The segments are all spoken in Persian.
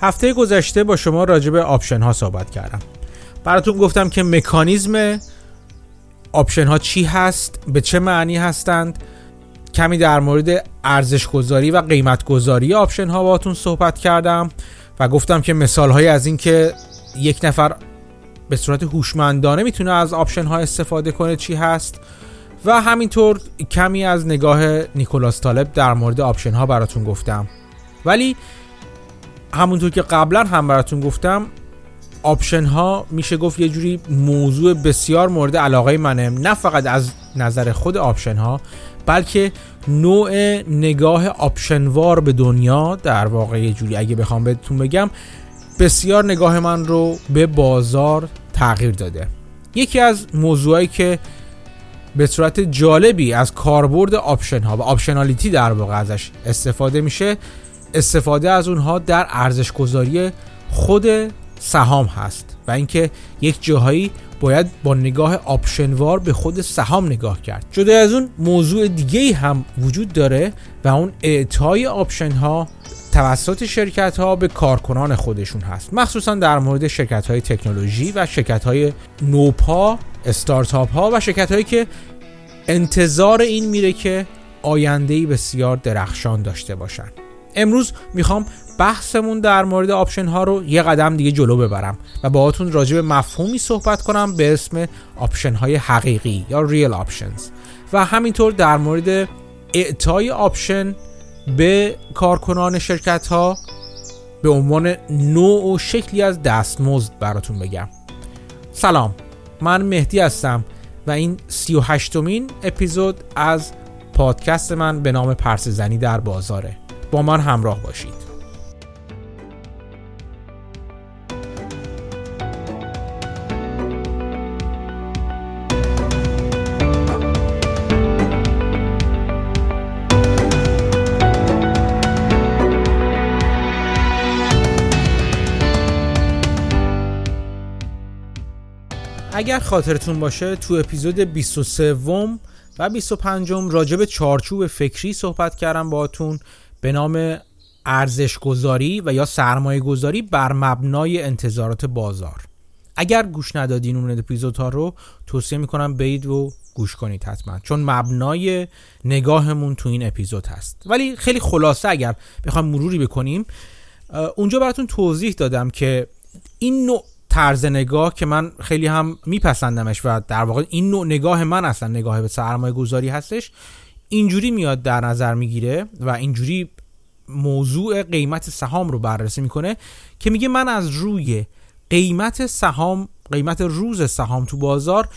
هفته گذشته با شما راجع به option ها صحبت کردم. براتون گفتم که مکانیزم option ها چی هست به چه معنی هستند کمی در مورد ارزش گذاری و قیمت گذاری option ها باتون صحبت کردم و گفتم که مثال های از این که یک نفر به صورت هوشمندانه می‌تونه از option ها استفاده کنه چی هست و همینطور کمی از نگاه نیکولاس طالب در مورد option ها براتون گفتم. ولی همونطور که قبلا هم براتون گفتم option ها میشه گفت یه جوری موضوع بسیار مورد علاقه منه. نه فقط از نظر خود option ها بلکه نوع نگاه option وار به دنیا در واقع یه جوری. اگه بخوام بهتون بگم بسیار نگاه من رو به بازار تغییر داده. یکی از موضوعایی که به صورت جالبی از کاربرد option ها و optionality در واقع ازش استفاده میشه استفاده از اونها در ارزش گذاری خود سهام هست و اینکه یک جاهایی باید با نگاه option وار به خود سهام نگاه کرد. جدا از اون موضوع دیگه هم وجود داره و اون اعطای option ها توسط شرکت ها به کارکنان خودشون هست. مخصوصا در مورد شرکت های تکنولوژی و شرکت های نوپا استارتاپ ها و شرکت هایی که انتظار این میره که آینده بسیار درخشان داشته باشن. امروز می‌خوام بحثمون در مورد option ها رو یه قدم دیگه جلو ببرم و باهاتون راجع به مفهومی صحبت کنم به اسم option های حقیقی یا real options و همینطور در مورد اعطای option به کارکنان شرکت ها به عنوان نوع و شکلی از دستمزد براتون بگم. سلام من مهدی هستم و این سی و هشتمین اپیزود از پادکست من به نام پرس زنی در بازاره. با من همراه باشید. اگر خاطرتون باشه تو اپیزود 23 و 25 راجع به چارچوب فکری صحبت کردم باهاتون. به نام ارزش گذاری و یا سرمایه گذاری بر مبنای انتظارات بازار. اگر گوش ندادین اون اپیزودها رو توصیه می‌کنم برید و گوش کنید حتما چون مبنای نگاهمون تو این اپیزود هست. ولی خیلی خلاصه اگر بخوام مروری بکنیم اونجا براتون توضیح دادم که این نوع طرز نگاه که من خیلی هم میپسندمش و در واقع این نوع نگاه من اصلا نگاه به سرمایه گذاری هستش اینجوری میاد در نظر می‌گیره و اینجوری موضوع قیمت سهام رو بررسی می‌کنه که میگه من از روی قیمت سهام قیمت روز سهام تو بازار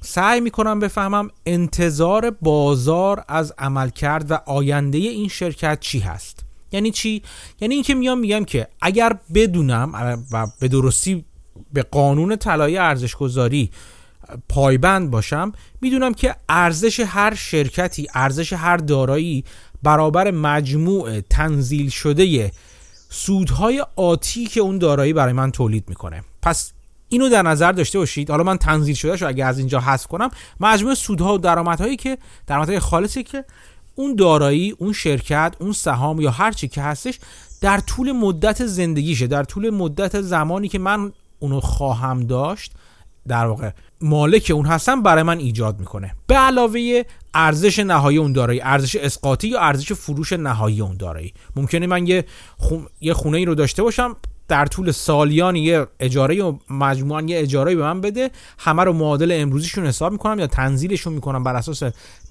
سعی می‌کنم بفهمم انتظار بازار از عمل کرد و آینده این شرکت چی هست. یعنی چی؟ یعنی اینکه میام میگم که اگر بدونم و به درستی به قانون طلای ارزش گذاری پایبند باشم می‌دونم که ارزش هر شرکتی ارزش هر دارایی برابر مجموع تنزیل شده سودهای آتی که اون دارایی برای من تولید می‌کنه. پس اینو در نظر داشته باشید. حالا من تنزیل شده شو اگه از اینجا حذف کنم مجموع سودها و درآمدهایی که درآمدهای خالصی که اون دارایی اون شرکت اون سهام یا هر چی که هستش در طول مدت زندگیشه. در طول مدت زمانی که من اونو خواهم داشت در واقع مالک اون هستم برای من ایجاد می‌کنه. به علاوه ارزش نهایی اون دارایی ارزش اسقاطی یا ارزش فروش نهایی اون دارایی. ممکنه من یه, یه خونه ای رو داشته باشم در طول سالیان یه اجاره و مجموعا یه اجاره به من بده همه رو معادل امروزیشون حساب می‌کنم یا تنزیلشون می‌کنم بر اساس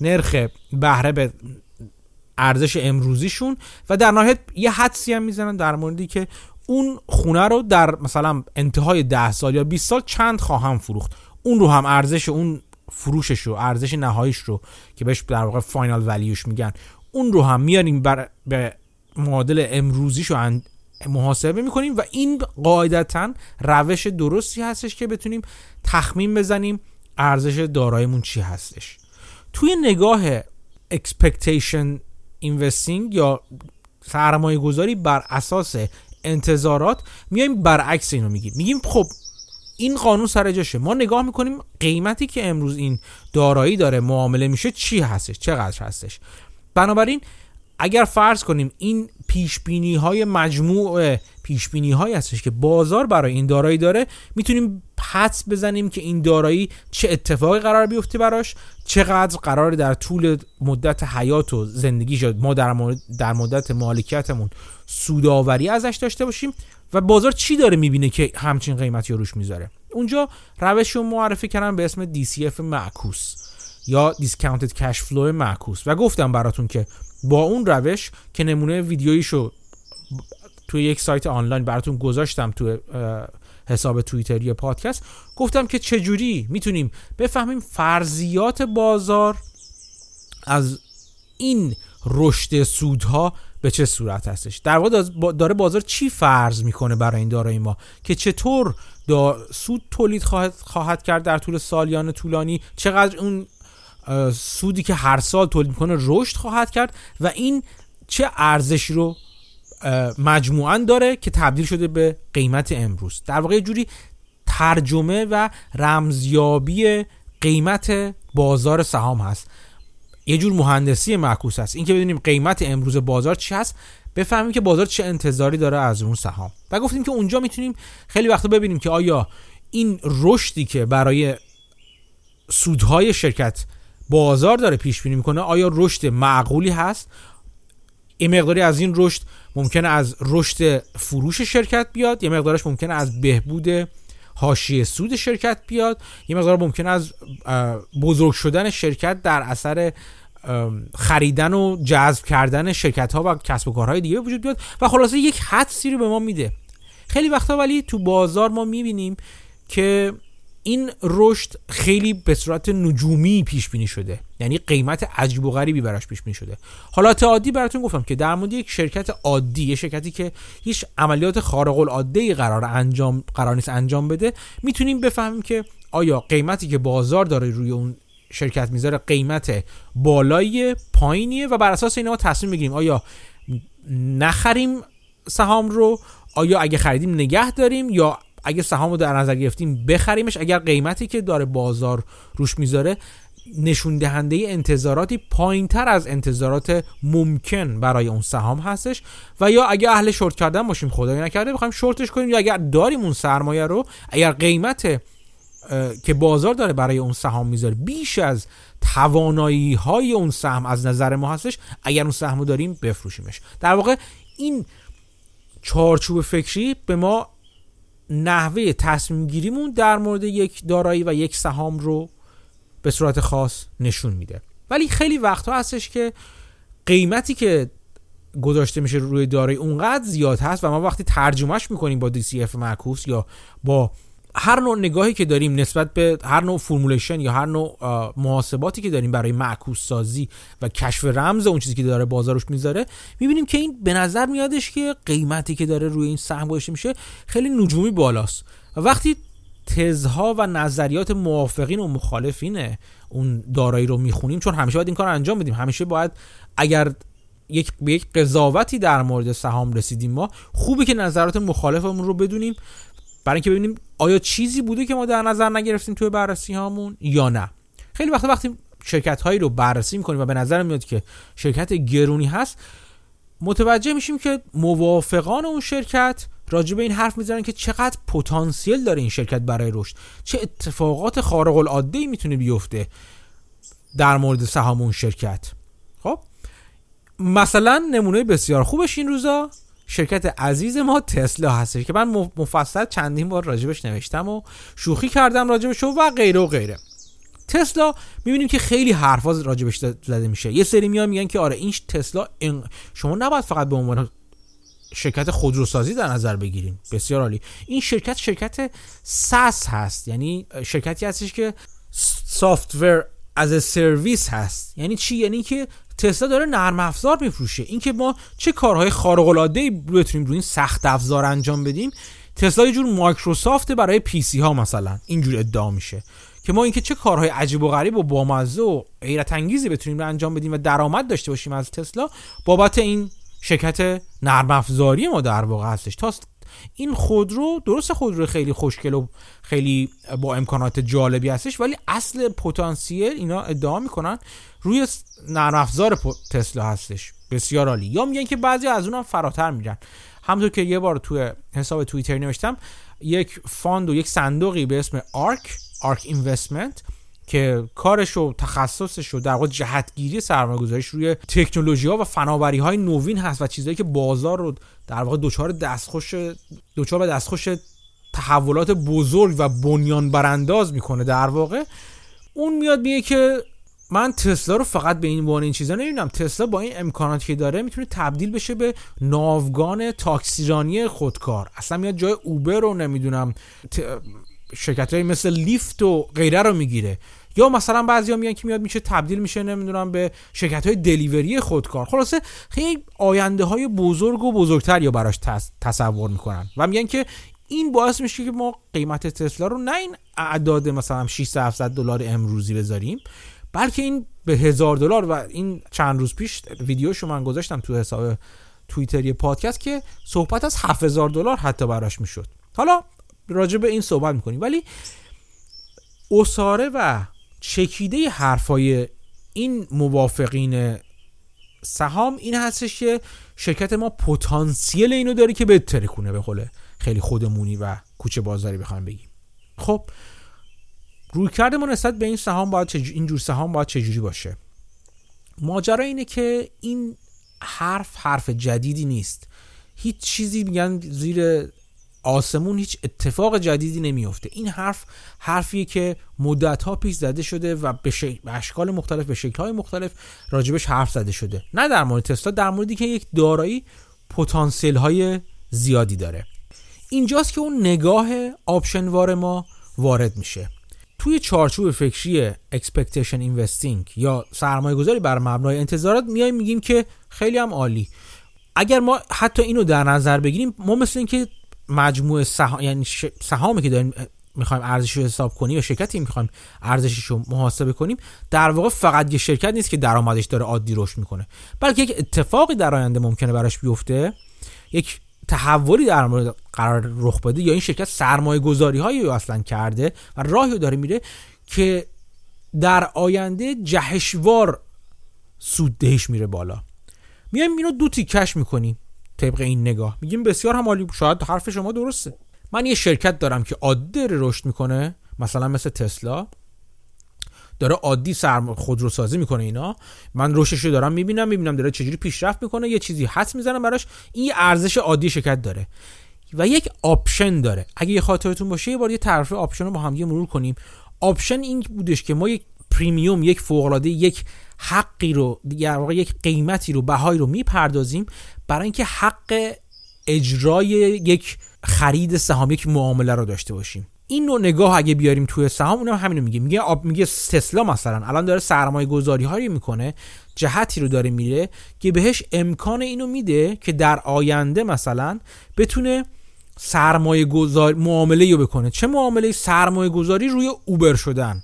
نرخ بهره به ارزش امروزیشون و در نهایت یه حدسی هم می‌زنن در موردی که اون خونه رو در مثلا انتهای ده سال یا 20 سال چند خواهم فروخت. اون رو هم ارزش اون فروشش رو ارزش نهاییش رو که بهش در واقع فاینال ولیوش میگن اون رو هم میاریم بر به معادل امروزیش رو محاسبه می‌کنیم و این قاعدتا روش درستی هستش که بتونیم تخمین بزنیم ارزش دارایمون چی هستش. توی نگاه expectation investing یا سرمایه گذاری بر اساس انتظارات میایم برعکس اینو میگیم. میگیم خب این قانون سر جاشه. ما نگاه می‌کنیم قیمتی که امروز این دارایی داره معامله میشه چی هستش؟ چقدر هستش؟ بنابراین اگر فرض کنیم این پیش بینی های مجموع پیش بینی های هستش که بازار برای این دارایی داره می‌تونیم حدس بزنیم که این دارایی چه اتفاقی قرار بیفته براش چقدر قرار در طول مدت حیات و زندگی شد ما در, در مدت مالکیتمون سوداوری ازش داشته باشیم. و بازار چی داره می‌بینه که همچین قیمتی رو روش می‌ذاره؟ اونجا روش رو معرفی کردم به اسم DCF معکوس یا Discounted Cash Flow معکوس. و گفتم براتون که با اون روش که نمونه ویدیویشو توی یک سایت آنلاین براتون گذاشتم توی حساب توییتر یا پادکست گفتم که چجوری می‌تونیم بفهمیم فرضیات بازار از این رشد سودها به چه صورت هستش؟ در واقع داره بازار چی فرض می‌کنه برای این دارایی ما؟ که چطور سود تولید خواهد, خواهد کرد در طول سالیان طولانی؟ چقدر اون سودی که هر سال تولید می‌کنه رشد خواهد کرد؟ و این چه ارزشی رو مجموعا داره که تبدیل شده به قیمت امروز؟ در واقع جوری ترجمه و رمزیابی قیمت بازار سهام هست. یه جور مهندسی معکوس هست اینکه بدونیم قیمت امروز بازار چی هست بفهمیم که بازار چه انتظاری داره از اون سهام. و گفتیم که اونجا می‌تونیم خیلی وقتا ببینیم که آیا این رشدی که برای سودهای شرکت بازار داره پیش بینی می‌کنه آیا رشد معقولی هست؟ این مقداری از این رشد ممکنه از رشد فروش شرکت بیاد یه مقدارش ممکنه از بهبود حاشیه سود شرکت بیاد. یه مقدار ممکنه از بزرگ شدن شرکت در اثر خریدن و جذب کردن شرکت ها و کسب و کارهای دیگه وجود بیاد و خلاصه یک حدسی رو به ما میده. خیلی وقتا ولی تو بازار ما می‌بینیم که این رشد خیلی به صورت نجومی پیش بینی شده. یعنی قیمت عجیب و غریبی براش پیش بینی شده حالات عادی براتون گفتم که در مورد یک شرکت عادی یه شرکتی که هیچ عملیات خارق العاده قرار انجام قرار نیست انجام بده می‌تونیم بفهمیم که آیا قیمتی که بازار داره روی اون شرکت می‌ذاره قیمت بالایی پایینیه و بر اساس اینا تصمیم بگیریم آیا نخریم سهام رو آیا اگه خریدیم نگه داریم یا اگه سهام رو در نظر گرفتیم بخریمش اگر قیمتی که داره بازار روش می‌ذاره نشون دهنده انتظاراتی پایین تر از انتظارات ممکن برای اون سهام هستش. و یا اگه اهل شورت کردن باشیم خدای نکرده بخوایم شورتش کنیم یا اگر داریم اون سرمایه رو اگر قیمت که بازار داره برای اون سهام می‌ذاره بیش از توانایی های اون سهم از نظر ما هستش اگر اون سهم رو داریم بفروشیمش. در واقع این چارچوب فکری به ما نحوه تصمیم گیریمون در مورد یک دارایی و یک سهام رو به صورت خاص نشون میده. ولی خیلی وقتها هستش که قیمتی که گذاشته میشه روی دارایی اونقدر زیاد هست و ما وقتی ترجمهش می‌کنیم با DCF معکوس یا با هر نوع نگاهی که داریم نسبت به هر نوع فرمولیشن یا هر نوع محاسباتی که داریم برای معکوس سازی و کشف رمز اون چیزی که داره بازارش می‌ذاره می‌بینیم که این به نظر میادش که قیمتی که داره روی این سهم گذاشته میشه خیلی نجومی بالاست. و وقتی تزها و نظریات موافقین و مخالفین اون دارایی رو می‌خونیم چون همیشه باید این کار انجام بدیم. همیشه باید اگر یک به یک قضاوتی در مورد سهام رسیدیم ما خوبه که نظرات مخالفمون رو بدونیم. برای اینکه ببینیم آیا چیزی بوده که ما در نظر نگرفتیم توی بررسی هامون یا نه. خیلی وقتا وقتی شرکت هایی رو بررسی می‌کنیم و به نظر میاد که شرکت گرونی هست متوجه میشیم که موافقان اون شرکت راجع به این حرف می‌زنن که چقدر پتانسیل داره این شرکت برای رشد. چه اتفاقات خارق العاده ای می‌تونه بیفته در مورد سهام اون شرکت. خب؟ مثلا نمونه بسیار خوبش این روزا شرکت عزیز ما تسلا هستش که من مفصل چندین بار راجبش نوشتم و شوخی کردم راجبش و غیره و غیره. تسلا می‌بینیم که خیلی حرفا راجبش زده میشه. یه سری میان میگن که آره این تسلا شما نباید فقط به عنوان شرکت خودروسازی در نظر بگیریم. بسیار عالی. این شرکت شرکت ساس هست. یعنی شرکتی هستش که سافتور از سرویس هست. یعنی چی؟ یعنی که تسلا داره نرم افزار میفروشه. اینکه ما چه کارهای خارق العاده ای بتونیم روی این سخت افزار انجام بدیم تسلا یه جور مایکروسافت برای پی سی ها مثلا اینجور ادعا میشه که ما اینکه چه کارهای عجیب و غریب و بامزه و حیرت انگیزی بتونیم رو انجام بدیم و درآمد داشته باشیم از تسلا بابت این شرکت نرم افزاری ما در واقع هستش. تا این خودرو درست خودرو خیلی خوشگل و خیلی با امکانات جالبی هستش ولی اصل پتانسیل اینا ادعا می‌کنن روی نرم افزار تسلا هستش. بسیار عالی. یا میگن که بعضی از اونم فراتر میرن. همونطور که یه بار توی حساب توییتر نوشتم یک fund و یک صندوقی به اسم ARK ARK Investment که کارش و تخصصش و در واقع جهتگیری سرمایه گذاریش روی تکنولوژی ها و فناوری های نوین هست و چیزهایی که بازار رو در واقع دچار دستخوش دچار به دستخوش تحولات بزرگ و بنیان برانداز می‌کنه. در واقع اون میاد میگه که من تسلا رو فقط به این وان این چیزا نمی‌دونم تسلا با این امکاناتی که داره می‌تونه تبدیل بشه به ناوگان تاکسیرانی خودکار. اصلا میاد جای اوبر رو نمی‌دونم شرکت های مثل لیفت و غیره رو می‌گیره. یا مثلا بعضیا میگن که میاد میشه تبدیل میشه نمی‌دونم به شرکت های دلیوری خودکار. خلاصه خیلی آینده های بزرگ و بزرگتر یا براش تصور می‌کنن و میگن که این باعث میشه که ما قیمت تسلا رو نه این اعداد مثلا 600 700 دلار امروزی بذاریم بلکه این به هزار دلار و این چند روز پیش ویدیوشو من گذاشتم تو حساب توییتری پادکست که صحبت از 7000 دلار حتی براش می‌شد. حالا راجع به این صحبت می‌کنیم. ولی اساره و چکیده حرفای این موافقین سهام این هستش که شرکت ما پتانسیل اینو داره که بهتره کنه به خیلی خودمونی و کوچه بازاری بخوایم بگیم. خب روی کرده ما نسبت به این سهام باید این جور سهام باید چجوری باشه؟ ماجرا اینه که این حرف حرف جدیدی نیست. هیچ چیزی میگن زیر آسمون هیچ اتفاق جدیدی نمیفته این حرف حرفیه که مدت ها پیش زده شده و به, اشکال مختلف به شکل های مختلف راجبش حرف زده شده. نه در مورد تسلا در موردی که یک دارایی پتانسیل های زیادی داره. اینجاست که اون نگاه آپشنوار ما وارد میشه. توی چارچوب فکری expectation investing یا سرمایه گذاری بر مبنای انتظارات میایم میگیم که خیلی هم عالی. اگر ما حتی اینو در نظر بگیریم ما مثل اینکه مجموعه سهام یعنی سهامی که داریم می‌خوایم ارزش رو حساب کنیم یا شرکتی می‌خوایم ارزشش رو محاسبه کنیم در واقع فقط یه شرکت نیست که درآمدش داره عادی رشد می‌کنه. بلکه یک اتفاقی در آینده ممکنه براش بیفته. یک تحولی در مورد قرار رخ بده یا این شرکت سرمایه گذاری هایی اصلا کرده و راهی داره میره که در آینده جهشوار سوددهیش میره بالا. میایم اینو دو تیکش می‌کنیم طبق این نگاه. میگیم بسیار هم عالی شاید حرف شما درسته. من یه شرکت دارم که عادی رشد می‌کنه مثلا مثل تسلا. داره عادی سرم خودرو سازی می‌کنه اینا. من رشدش رو دارم می‌بینم می‌بینم داره چجوری پیشرفت می‌کنه یه چیزی حدس می‌زنم براش. این ارزش عادی شرکت داره. و یک option داره. اگه خاطرتون باشه یه بار تعریف option رو با هم مرور کنیم. option این بودش که ما یک premium یک فوق یک حقی رو در واقع یک قیمتی رو بهایی رو می‌پردازیم برای اینکه حق اجرای یک خرید سهام یک معامله رو داشته باشیم. این نوع نگاه اگه بیاریم توی سهام اونم همینو میگه. میگه آب میگه تسلا مثلا. الان داره سرمایه گذاری هایی می‌کنه جهتی رو داره میره که بهش امکان اینو میده که در آینده مثلا بتونه سرمایه گذاری معامله رو بکنه. چه معامله سرمایه گذاری روی اوبر شدن.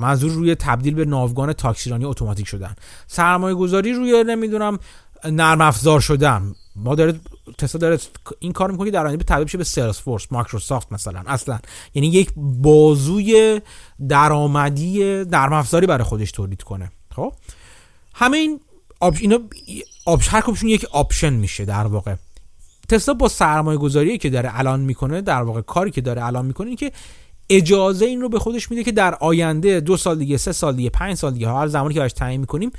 منظور روی تبدیل به ناوگان تاکسیرانی اتوماتیک شدن. سرمایه گذاری روی نمی‌دونم نرم افزار شدن. ما داره تسلا داره این کار می‌کنه که در آینده تبدیل بشه به Salesforce مایکروسافت مثلا. اصلا. یعنی یک بازوی درآمدی نرم افزاری برای خودش تولید کنه. خب؟ همه این op... اینا op... هر یک option میشه در واقع. تسلا با سرمایه گذاری که داره الان می‌کنه در واقع کاری که داره الان می‌کنه این که اجازه این رو به خودش میده که در آینده دو سال دیگه سه سال دیگه پنج سال دیگه هر زمانی که براش تعیین می‌کنیم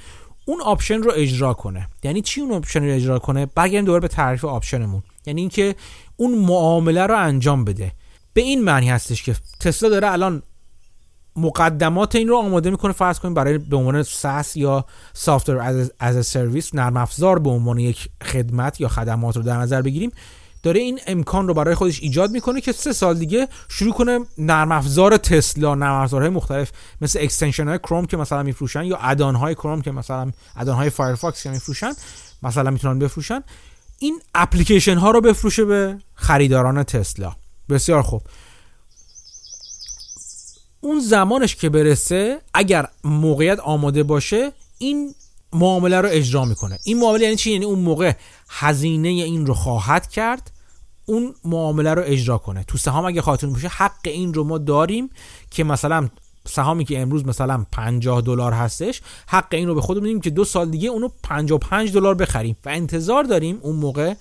اون option رو اجرا کنه. یعنی چی اون option رو اجرا کنه؟ برگردیم دوباره به تعریف option مون. یعنی اینکه اون معامله رو انجام بده. به این معنی هستش که تسلا داره الان مقدمات این رو آماده می‌کنه فرض کنیم برای به عنوان SaaS یا software as a service نرم افزار به عنوان یک خدمت یا خدمات رو در نظر بگیریم. داره این امکان رو برای خودش ایجاد می‌کنه که سه سال دیگه شروع کنه نرم افزار تسلا نرم افزارهای مختلف مثل extension های کروم که مثلا میفروشن یا add-on های کروم که مثلا add-on های فایرفاکس که میفروشن مثلا می‌تونن بفروشن. این اپلیکیشن ها رو بفروشه به خریداران تسلا. بسیار خوب. اون زمانش که برسه اگر موقعیت آماده باشه این معامله رو اجرا می‌کنه. این معامله یعنی چی؟ یعنی اون موقع هزینه این رو خواهد کرد اون معامله رو اجرا کنه. تو سهام اگه خاطر باشه حق این رو ما داریم که مثلا سهامی که امروز مثلا 50 دلار هستش حق این رو به خودمون میدیم که دو سال دیگه اونو 55 دلار بخریم. و انتظار داریم اون موقع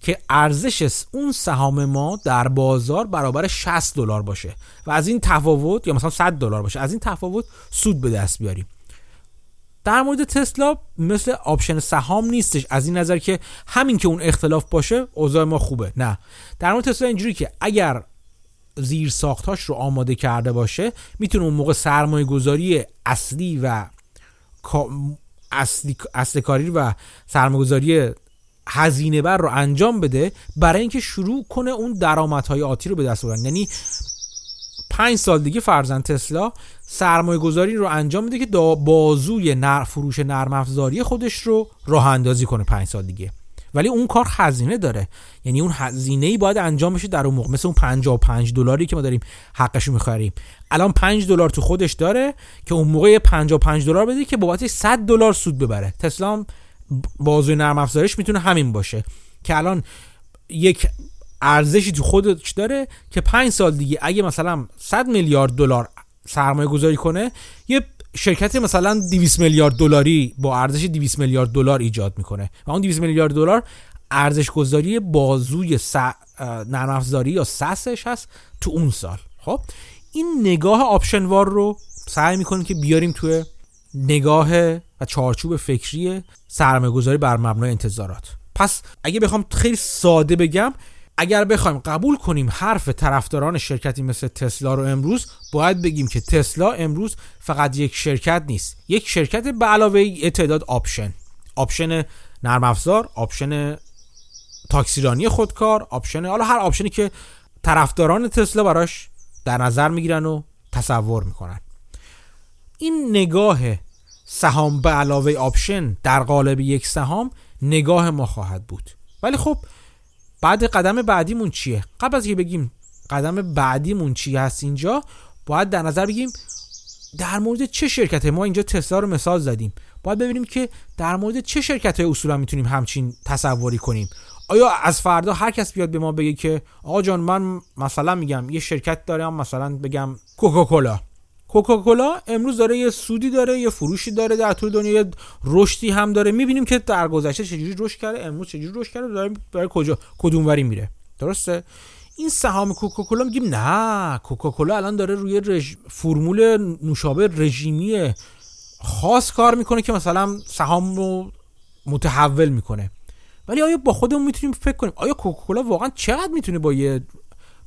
که ارزش اون سهام ما در بازار برابر 60 دلار باشه. و از این تفاوت یا مثلا 100 دلار باشه از این تفاوت سود به دست بیاریم. در مورد تسلا مثل آپشن سهام نیستش. از این نظر که همین که اون اختلاف باشه اوضاع ما خوبه. نه. در مورد تسلا اینجوری که اگر زیر ساختاش رو آماده کرده باشه می‌تونه اون موقع سرمایه گذاری اصلی و اصلی, اصلی کاری و سرمایه گذاری هزینه بر رو انجام بده برای اینکه شروع کنه اون درآمدهای آتی رو به دست بیاره یعنی پنج سال دیگه فرزن تسلا سرمایه گذاری رو انجام میده که بازوی نر فروش نرم افزاری خودش رو راه اندازی کنه پنج سال دیگه. ولی اون کار هزینه داره. یعنی اون هزینه ای باید انجام بشه در اون موقع. مثل اون 55 دلاری که ما داریم حقش رو می‌خریم. الان 5 دلار تو خودش داره که اون موقع 55 دلار بده که بابتش 100 دلار سود ببره. تسلا بازوی نرم افزارش می‌تونه همین باشه. که الان یک ارزشی تو خودش داره که 5 سال دیگه اگه مثلا 100 میلیارد دلار سرمایه گذاری کنه یه شرکت مثلا 200 میلیارد دلاری با ارزش 200 میلیارد دلار ایجاد می‌کنه. و اون 200 میلیارد دلار ارزش گذاری بازوی س... نرم افزاری یا SaaS ش هست تو اون سال. خب؟ این نگاه option وار رو سعی می‌کنیم که بیاریم توی نگاه و چارچوب فکری سرمایه گذاری بر مبنای انتظارات. پس اگه بخوام خیلی ساده بگم اگر بخوایم قبول کنیم حرف طرفداران شرکتی مثل تسلا رو امروز باید بگیم که تسلا امروز فقط یک شرکت نیست یک شرکت به علاوه تعداد option. option نرم افزار option تاکسیرانی خودکار option حالا هر option ی که طرفداران تسلا براش در نظر می‌گیرن و تصور می‌کنن. این نگاه سهام به علاوه option در قالب یک سهام نگاه ما خواهد بود. ولی خب بعد قدم بعدیمون چیه؟ قبل از که بگیم قدم بعدیمون چی هست اینجا باید در نظر بگیم در مورد چه شرکت ما اینجا تسلا رو مثال زدیم. باید ببینیم که در مورد چه شرکت های اصولا می‌تونیم همچین تصوری کنیم. آیا از فردا هر کس بیاد به ما بگه که آقا جان من مثلا میگم یه شرکت دارم مثلا بگم کوکاکولا کوکاکولا امروز داره یه سودی داره یه فروشی داره در طول دنیا یه رشدی هم داره. می‌بینیم که در گذشته چجوری رشد کرده امروز چجوری رشد کرده داره برای کجا کدوموری میره. درسته؟ این سهام کوکاکولا میگیم نه کوکاکولا الان داره روی رژ... فرمول نوشابه رژیمی خاص کار می‌کنه که مثلا سهام رو متحول می‌کنه. ولی آیا با خودمون می‌تونیم فکر کنیم؟ آیا کوکاکولا واقعا چقدر می‌تونه با یه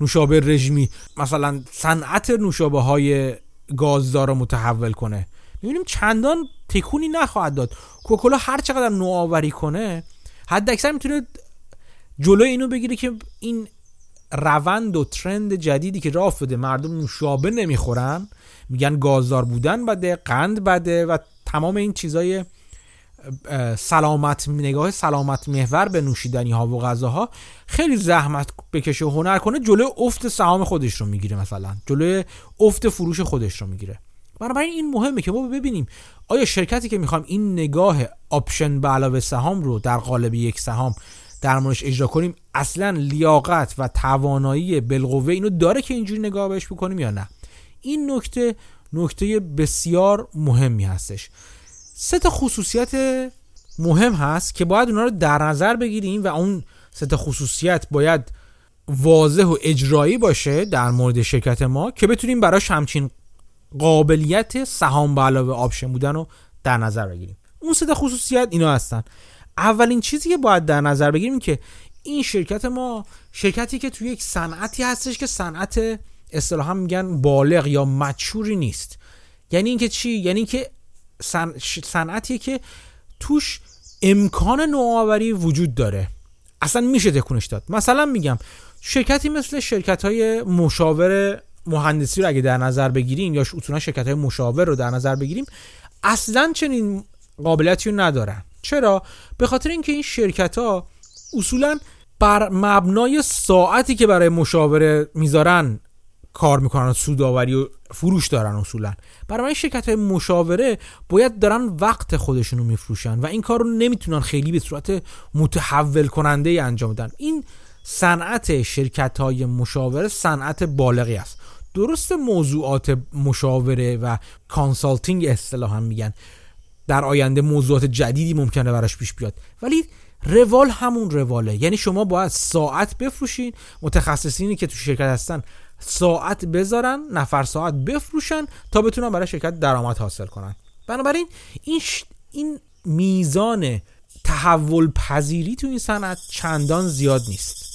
نوشابه رژیمی مثلا صنعت نوشابه های گازدار رو متحول کنه. می‌بینیم چندان تکونی نخواهد داد. کوکولا هر چقدر نوآوری کنه حد اکثر می‌تونه جلوی اینو بگیره که این روند و trend جدیدی که راه بده مردم نوشابه نمی‌خورن. میگن گازدار بودن بده قند بده و تمام این چیزای سلامت نگاه سلامت محور به نوشیدنی ها و غذاها خیلی زحمت بکشه و هنر کنه جلوی افت سهام خودش رو می‌گیره مثلا. جلوی افت فروش خودش رو می‌گیره. بنابراین این مهمه که ما ببینیم آیا شرکتی که می‌خوایم این نگاه option به علاوه سهام رو در قالب یک سهام در موردش اجرا کنیم اصلا لیاقت و توانایی بالقوه اینو داره که اینجوری نگاه بهش بکنیم یا نه؟ این نکته نکته بسیار مهمی هستش. سه تا خصوصیت مهم هست که باید اونا رو در نظر بگیریم و اون سه تا خصوصیت باید واضح و اجرایی باشه در مورد شرکت ما که بتونیم براش همچین قابلیت سهام به علاوه آپشن بودن رو در نظر بگیریم. اون سه تا خصوصیت اینا هستن. اولین چیزی که باید در نظر بگیریم که این شرکت ما شرکتی که توی یک صنعتی هستش که صنعت اصطلاحا میگن بالغ یا مچوری نیست. یعنی اینکه چی؟ یعنی اینکه صنعتیه که توش امکان نوآوری وجود داره. اصلا میشه تکونش داد. مثلا میگم شرکتی مثل شرکت های مشاور مهندسی رو اگه در نظر بگیریم یا اصولا شرکت های مشاور رو در نظر بگیریم اصلا چنین قابلیتی رو ندارن. چرا؟ به خاطر اینکه این شرکت ها اصولا بر مبنای ساعتی که برای مشاوره می‌ذارن کار می‌کنن سوداوری و فروش دارن اصولا. برای این شرکت های مشاوره باید دارن وقت خودشون رو میفروشن و این کار رو نمی‌تونن خیلی به صورت متحول کننده ای انجام بدن. این صنعت شرکت های مشاوره صنعت بالغی است. درست موضوعات مشاوره و کانسالتینگ اصطلاحا میگن. در آینده موضوعات جدیدی ممکنه براش پیش بیاد. ولی روال همون رواله. یعنی شما باید ساعت بفروشین. متخصصینی که تو شرکت هستن ساعت بذارن نفر ساعت بفروشن تا بتونن برای شرکت درآمد حاصل کنن. بنابراین این این میزان تحول پذیری تو این صنعت چندان زیاد نیست.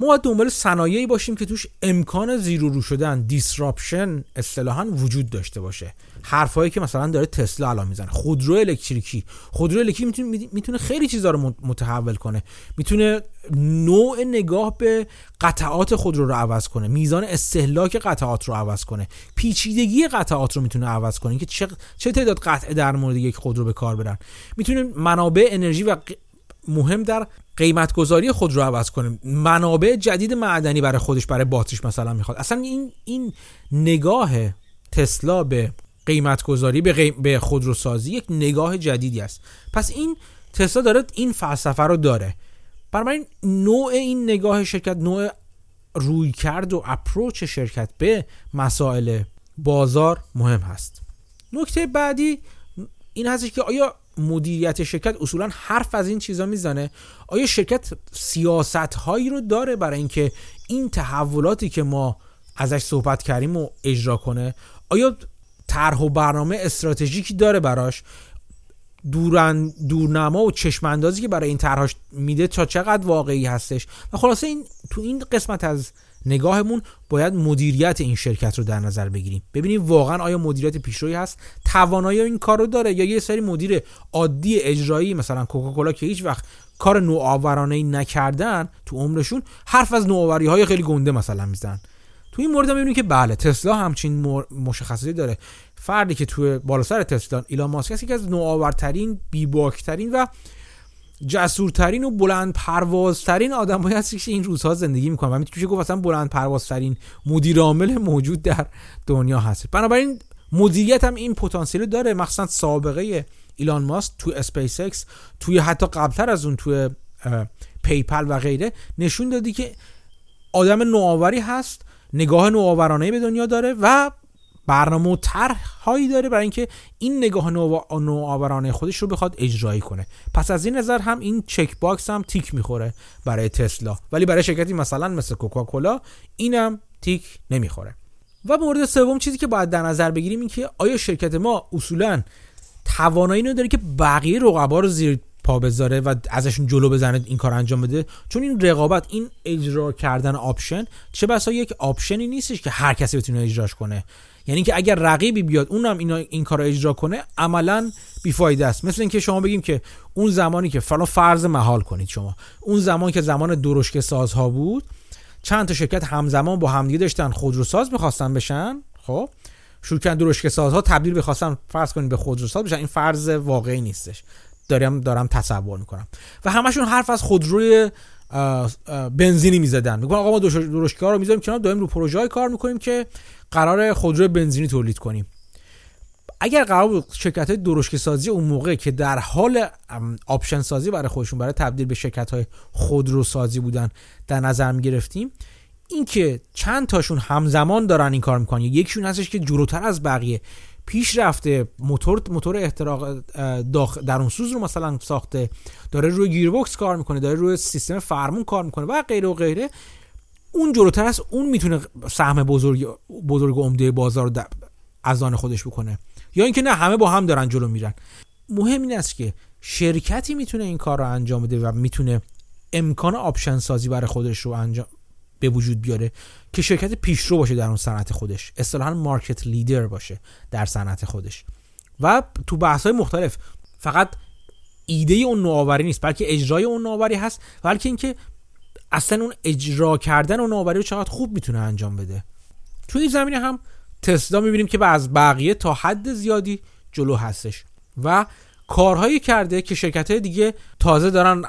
ما باید دنبال صنایعی باشیم که توش امکان زیرو رو شدن دیسراپشن اصطلاحا وجود داشته باشه. حرفایی که مثلا داره تسلا الان می‌زنه. خودرو الکتریکی. خودرو الکتریکی می‌تونه می‌تونه خیلی چیزا رو متحول کنه. می‌تونه نوع نگاه به قطعات خودرو رو عوض کنه. میزان استهلاک قطعات رو عوض کنه. پیچیدگی قطعات رو می‌تونه عوض کنه. که چه چه تعداد قطعه در مورد یک خودرو به کار برن. می‌تونه منابع انرژی و مهم در قیمت گذاری خود رو عوض کنه منابع جدید معدنی برای خودش برای باتریش مثلا می‌خواد. اصلا این این نگاه تسلا به قیمت گذاری به, قیم... به خودروسازی یک نگاه جدیدی است. پس این تسلا داره این فلسفه رو داره. بنابراین نوع این نگاه شرکت نوع روی کرد و اپروچ شرکت به مسائل بازار مهم هست. نکته بعدی این هستش که آیا مدیریت شرکت اصولا حرف از این چیزا می‌زنه. آیا شرکت سیاست هایی رو داره برای اینکه این تحولاتی که ما ازش صحبت کردیم و اجرا کنه؟ آیا طرح و برنامه استراتژیکی داره براش؟ دورن دورنما و چشماندازی که برای این طرحش میده تا چقدر واقعی هستش؟ و خلاصه این تو این قسمت از نگاهمون باید مدیریت این شرکت رو در نظر بگیریم. ببینیم واقعا آیا مدیریت پیشروی هست؟ توانایی این کار رو داره یا یه سری مدیر عادی اجرایی مثلا کوکاکولا که هیچ وقت کار نوآورانه نکردن تو عمرشون حرف از نوآوری های خیلی گنده مثلا می‌زنن. تو این مورد می‌بینیم که بله تسلا همچین مشخصاتی داره. فردی که تو بالا سر تسلا ایلان ماسک است یکی از نوآورترین بیباکترین و جسورترین و بلند پروازترین آدمایی هست که این روزها زندگی می‌کنن. و می‌تونه گفت اصلا بلند پروازترین مدیر عامل موجود در دنیا هست بنابراین مدیریت هم این پتانسیل داره. مخصوصا سابقه ایلان ماسک تو اسپیس اکس توی حتی قبلتر از اون توی پی‌پل و غیره نشون دادی که آدم نوآوری هست نگاه نوآورانه به دنیا داره و برنامه و طرح هایی داره برای اینکه این نگاه نوآورانه خودش رو بخواد اجرایی کنه. پس از این نظر هم این checkbox هم تیک می‌خوره برای تسلا. ولی برای شرکتی مثلا مثل کوکاکولا اینم تیک نمی‌خوره. و مورد سوم چیزی که باید در نظر بگیریم این که آیا شرکت ما اصولا توانایی داره که بقیه رقبا رو زیر پا بذاره و ازشون جلو بزنه این کار انجام بده؟ چون این رقابت این اجرا کردن option چه بسا یک option ی نیستش که هر کسی بتونه اجراش کنه. یعنی که اگر رقیبی بیاد اونم این این کار اجرا کنه عملا بیفایده است. مثل اینکه شما بگیم که اون زمانی که فلا فرض محال کنید شما. اون زمان که زمان درشک سازها بود چند تا شرکت همزمان با همدیگه داشتن خودروساز می‌خواستن بشن خب؟ شرکت درشک سازها تبدیل بخواستن فرض کنید به خودروساز بشن. این فرض واقعی نیستش. دارم دارم تصور می‌کنم. و همشون حرف از خودروی بنزینی می‌زدن. میگن آقا ما درشکار رو می‌ذاریم کنار داریم رو پروژه کار می‌کنیم که قرار خودرو بنزینی تولید کنیم. اگر قرار بود شرکت های درشکه سازی اون موقع که در حال option سازی برای خودشون برای تبدیل به شرکت های خودرو سازی بودن در نظر می گرفتیم اینکه چند تاشون همزمان دارن این کار می‌کنن. یکیشون هستش که جلوتر از بقیه. پیش رفته موتور موتور احتراق داخل درون سوز رو مثلا ساخته داره روی گیربکس کار می‌کنه داره روی سیستم فرمون کار می‌کنه و غیره و غیره. اون جلوتر است اون می‌تونه سهم بزرگ بزرگ عمده بازار از آن خودش بکنه. یا اینکه نه همه با هم دارن جلو میرن. مهم این است که شرکتی می‌تونه این کار رو انجام بده و می‌تونه امکان option سازی برای خودش رو انجام به وجود بیاره که شرکت پیشرو باشه در اون صنعت خودش. اصطلاحا market leader باشه در صنعت خودش. و تو بحث های مختلف فقط ایده اون نوآوری نیست بلکه اجرای اون نوآوری هست بلکه اینکه اصلا اون اجرا کردن و نوآوری رو چقدر خوب می‌تونه انجام بده. تو این زمینه هم تسلا می‌بینیم که از بقیه تا حد زیادی جلو هستش. و کارهایی کرده که شرکت های دیگه تازه دارن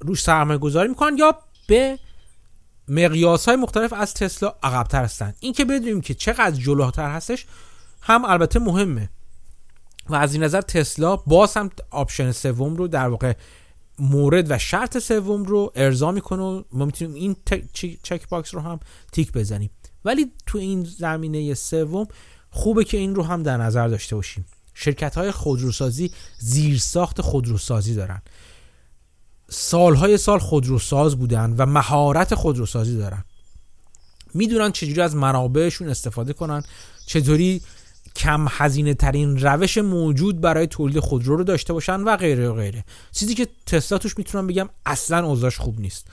روش سرمایه گذاری می‌کنن یا به مقیاس های مختلف از تسلا عقبتر هستن. این که بدونیم که چقدر جلوتر هستش هم البته مهمه. و از این نظر تسلا باز هم آپشن سوم رو در واقع مورد و شرط سوم رو ارضا می‌کنه و ما می‌تونیم این checkbox رو هم تیک بزنیم. ولی تو این زمینه سوم خوبه که این رو هم در نظر داشته باشیم. شرکت های خودروسازی زیرساخت خودروسازی دارن. سالهای سال خودروساز بودن و مهارت خودروسازی دارن. می‌دونن چجوری از منابعشون استفاده کنن چطوری کم هزینه ترین روش موجود برای تولید خودرو رو داشته باشن و غیره و غیره. چیزی که تسلا توش می‌تونم بگم اصلا اوضاعش خوب نیست.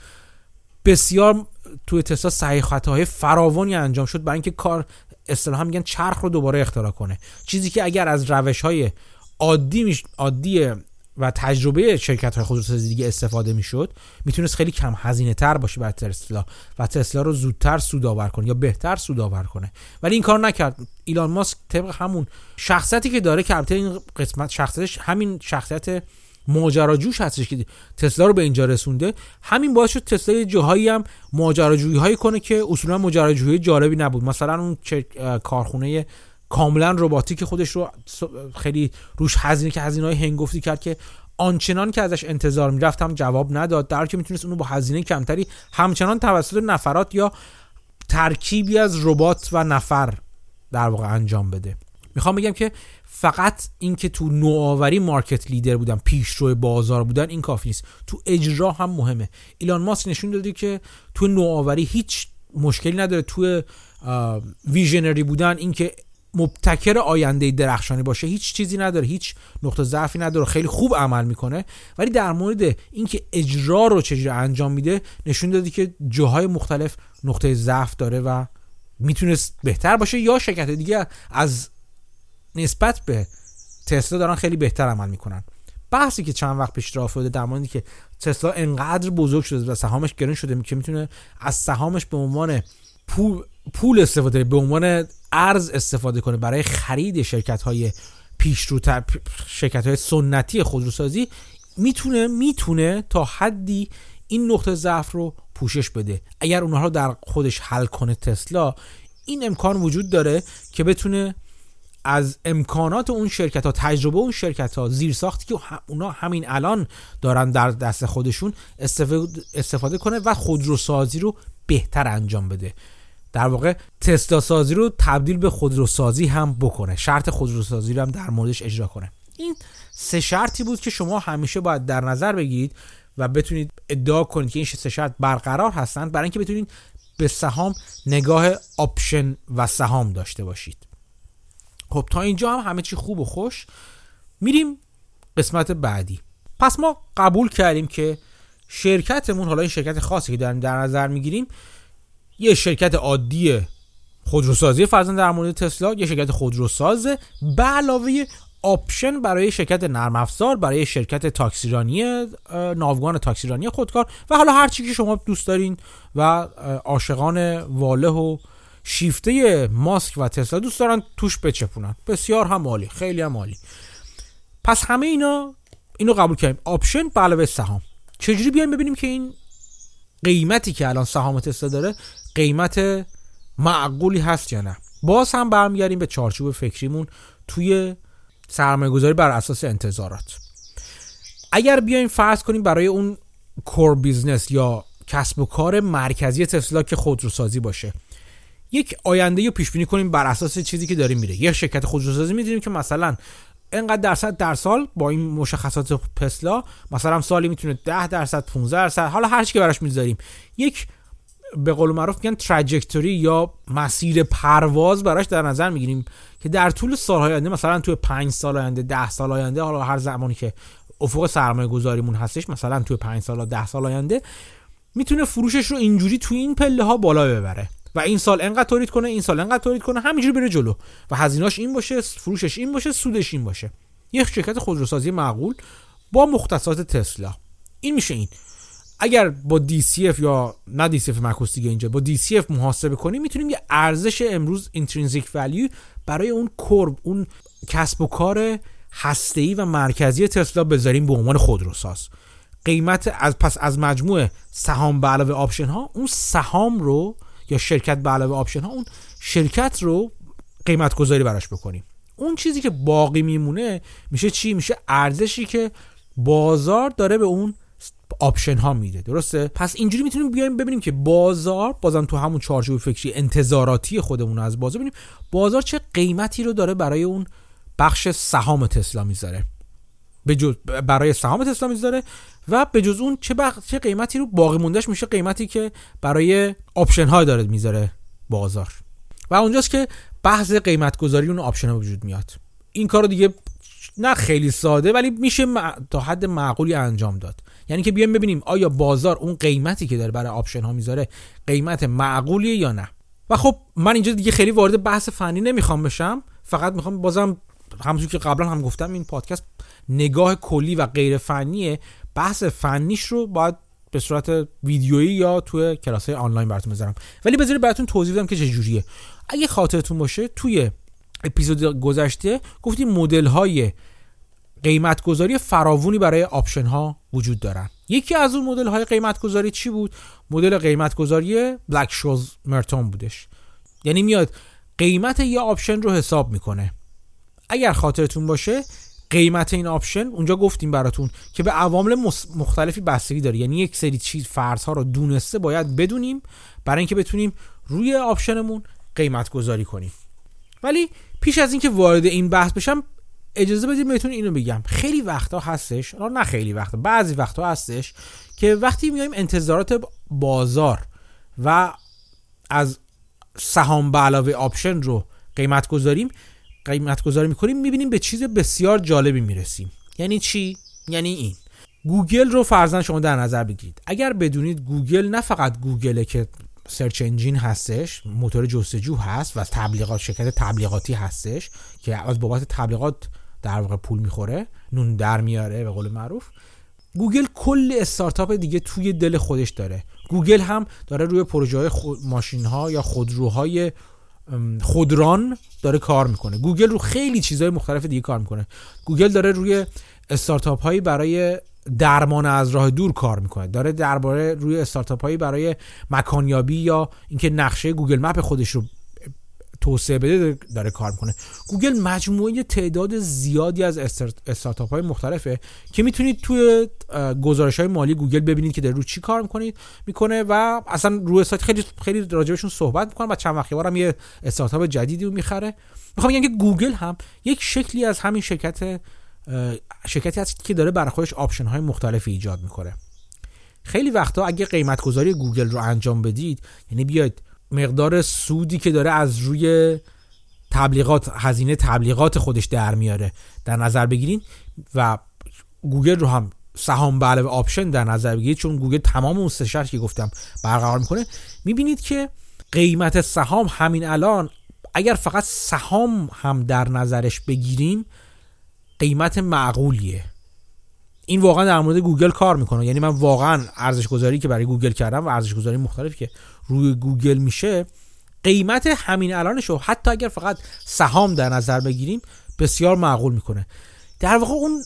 بسیار توی تسلا صحیح خطاهای فراوانی انجام شد برای اینکه کار اصطلاحا میگن چرخ رو دوباره اختراع کنه. چیزی که اگر از روش های عادی عادی و تجربه شرکت های خودروسازی دیگه استفاده می‌شد می‌تونست خیلی کم هزینه تر باشه برای تسلا و تسلا رو زودتر سودآور کنه یا بهتر سودآور کنه. ولی این کار نکرد. ایلان ماسک طبق همون شخصیتی که داره که این قسمت شخصیتش همین شخصیت ماجراجوش هستش که تسلا رو به اینجا رسونده. همین باعث شد تسلا یه جاهایی هم ماجراجویی هایی کنه که اصولا ماجراجویی جالبی نبود. مثلا اون کارخونه کاملا رباتیک خودش رو خیلی روش هزینه که هزینه های هنگفتی کرد که آنچنان که ازش انتظار می‌رفت جواب نداد در که می‌تونست اونو با هزینه کمتری همچنان توسط نفرات یا ترکیبی از ربات و نفر در واقع انجام بده. می‌خوام بگم که فقط اینکه تو نوآوری مارکت لیدر بودن پیشرو بازار بودن این کافی نیست. تو اجرا هم مهمه. ایلان ماسک نشون داده که تو نوآوری هیچ مشکلی نداره. تو ویژنری بودن اینکه مبتکر آینده درخشانی باشه. هیچ چیزی نداره هیچ نقطه ضعفی نداره. خیلی خوب عمل می‌کنه. ولی در مورد اینکه اجرا رو چجوری انجام میده نشون دادی که جاهای مختلف نقطه ضعف داره و می‌تونست بهتر باشه یا شرکت دیگه از نسبت به تسلا دارن خیلی بهتر عمل می‌کنن. بحثی که چند وقت پیش راه افتاده در موردی که تسلا انقدر بزرگ شده و سهامش گرون شده که می‌تونه از سهامش به عنوان پول استفاده به عنوان ارز استفاده کنه برای خرید شرکت های پیشروتر شرکت های سنتی خودروسازی می‌تونه می‌تونه تا حدی این نقطه ضعف رو پوشش بده. اگر اونها رو در خودش حل کنه تسلا این امکان وجود داره که بتونه از امکانات اون شرکت ها تجربه اون شرکت ها زیر ساختی که اونا همین الان دارن در دست خودشون استفاده کنه و خودروسازی رو بهتر انجام بده. در واقع تسلا سازی رو تبدیل به خودروسازی هم بکنه. شرط خودروسازی رو هم در موردش اجرا کنه. این سه شرطی بود که شما همیشه باید در نظر بگیرید و بتونید ادعا کنید که این سه شرط برقرار هستند برای اینکه بتونید به سهام نگاه آپشن و سهام داشته باشید. خب تا اینجا هم همه چی خوب و خوش. میریم قسمت بعدی. پس ما قبول کردیم که شرکتمون حالا این شرکت خاصی که داریم در نظر می‌گیریم یه شرکت عادی خودروسازی فرضاً در مورد تسلا یه شرکت خودروسازه به علاوه option برای شرکت نرم افزار برای شرکت تاکسیرانی ناوگان تاکسیرانی خودکار و حالا هر چی که شما دوست دارین و عاشقان واله و شیفته ماسک و تسلا دوست دارن توش بچپونن. بسیار هم مالی خیلی هم مالی پس همه اینا اینو قبول کردیم. option به علاوه سهام. چجوری بیایم ببینیم که این قیمتی که الان سهام تسلا داره قیمت معقولی هست یا نه. باز هم برمیگردیم به چارچوب فکریمون توی سرمایه گذاری بر اساس انتظارات. اگر بیایم فرض کنیم برای اون core business یا کسب و کار مرکزی تسلا که خودروسازی باشه یک آینده رو پیش بینی کنیم بر اساس چیزی که داریم میره. یک شرکت خودروسازی می‌دونیم که مثلا انقدر درصد در سال با این مشخصات تسلا مثلا سالی می‌تونه 10 درصد 15 درصد حالا هر چی که براش می‌ذاریم یک به قول معروف میگن تراجکتوری یا مسیر پرواز براش در نظر می‌گیریم که در طول سالهای آینده مثلا توی 5 سال آینده 10 سال آینده حالا هر زمانی که افق سرمایه گذاریمون هستش مثلا توی 5 سال 10 سال آینده می‌تونه فروشش رو اینجوری توی این پله ها بالا ببره. و این سال انقدر تولید کنه این سال انقدر تولید کنه همینجوری بره جلو. و هزینه‌اش این باشه فروشش این باشه سودش این باشه. یک شرکت خودروسازی معقول با مختصات تسلا. این میشه این. اگر با DCF یا نه DCF معکوس دیگه اینجا با DCF محاسبه کنیم می‌تونیم یه ارزش امروز intrinsic value برای اون core اون کسب و کار هسته‌ای و مرکزی تسلا بذاریم به عنوان خودروساز. قیمت از پس از مجموع سهام به علاوه آپشن ها اون سهام رو یا شرکت به علاوه آپشن ها اون شرکت رو قیمت گذاری براش بکنیم. اون چیزی که باقی میمونه میشه چی؟ میشه ارزشی که بازار داره به اون آپشن ها میده درسته؟ پس اینجوری می‌تونیم بیایم ببینیم که بازار بازم تو همون چارچوب فکری انتظاراتی خودمون از بازار ببینیم بازار چه قیمتی رو داره برای اون بخش سهام تسلا می‌ذاره؟ به جز برای سهام تسلا می‌ذاره و به جز اون چه بخ... چه قیمتی رو باقی موندهش میشه قیمتی که برای آپشن ها داره می‌ذاره بازار. و اونجاست که بحث قیمت گذاری اون آپشن ها وجود میاد. این کارو دیگه نه خیلی ساده ولی میشه تا حد معقولی انجام داد. یعنی که بیایم ببینیم آیا بازار اون قیمتی که داره برای آپشن ها می‌ذاره قیمت معقولیه یا نه. و خب من اینجا دیگه خیلی وارد بحث فنی نمی‌خوام بشم فقط می‌خوام بازم همونجور که قبلا هم گفتم این پادکست نگاه کلی و غیر فنیه. بحث فنیش رو باید به صورت ویدیویی یا توی کلاس های آنلاین براتون بذارم. ولی بذارید براتون توضیح بدم که چجوریه. اگه خاطرتون باشه توی اپیزود گذشته گفتیم مدل های قیمت گذاری فراوونی برای آپشن ها وجود دارن. یکی از اون مدل های قیمت گذاری چی بود؟ مدل قیمت گذاری بلک شولز مرتون بودش. یعنی میاد قیمت یه آپشن رو حساب می‌کنه. اگر خاطرتون باشه قیمت این آپشن اونجا گفتیم براتون که به عوامل مختلفی بستگی داره. یعنی یک سری چیز فرض ها رو دونسته باید بدونیم برای اینکه بتونیم روی آپشنمون قیمت گذاری کنیم. ولی پیش از اینکه وارد این بحث بشم اجازه بدید بهتون اینو بگم. خیلی وقتا هستش نه خیلی وقتا بعضی وقتا هستش که وقتی میایم انتظارات بازار و از سهام به علاوه آپشن رو قیمت گذاریم قیمت گذاری می‌کنیم می‌بینیم به چیز بسیار جالبی می‌رسیم. یعنی چی؟ یعنی این. گوگل رو فرضا شما در نظر بگیرید. اگر بدونید گوگل نه فقط گوگله که search engine هستش موتور جستجو هست و تبلیغات شرکت تبلیغاتی هستش که از بابت تبلیغات در واقع پول می‌خوره نون در میاره به قول معروف. گوگل کل استارتاپ دیگه توی دل خودش داره. گوگل هم داره روی پروژه های ماشین ها یا خودروهای خودران داره کار می‌کنه. گوگل رو خیلی چیزهای مختلف دیگه کار می‌کنه. گوگل داره روی استارتاپ هایی برای درمان از راه دور کار می‌کنه. داره درباره روی استارتاپ هایی برای مکانیابی یا اینکه نقشه گوگل مپ خودش رو توسعه بده داره کار می‌کنه. گوگل مجموعه تعداد زیادی از استارتاپ های مختلفه که می‌تونید توی گزارش های مالی گوگل ببینید که داره رو چی کار می‌کنید می‌کنه و اصلا روی سایت خیلی خیلی راجبشون صحبت می‌کنن و چند وقتی هم یه استارتاپ جدیدی رو می‌خره. می‌خوام بگم که گوگل هم یک شکلی از همین شرکت شرکتی هست که داره برای خودش آپشن های مختلفی ایجاد می‌کنه. خیلی وقتا اگه قیمت گذاری گوگل رو انجام بدید یعنی بیاید مقدار سودی که داره از روی تبلیغات هزینه تبلیغات خودش در میاره در نظر بگیرین و گوگل رو هم سهام به علاوه آپشن در نظر بگیرید چون گوگل تمام اون سه که گفتم برقرار می‌کنه. می‌بینید که قیمت سهام همین الان اگر فقط سهام هم در نظرش بگیریم قیمت معقولیه. این واقعا در مورد گوگل کار می‌کنه. یعنی من واقعا ارزش گذاری که برای گوگل کردم و ارزش گذاری مختلفی که روی گوگل میشه قیمت همین الانش رو حتی اگر فقط سهام در نظر بگیریم بسیار معقول می‌کنه. در واقع اون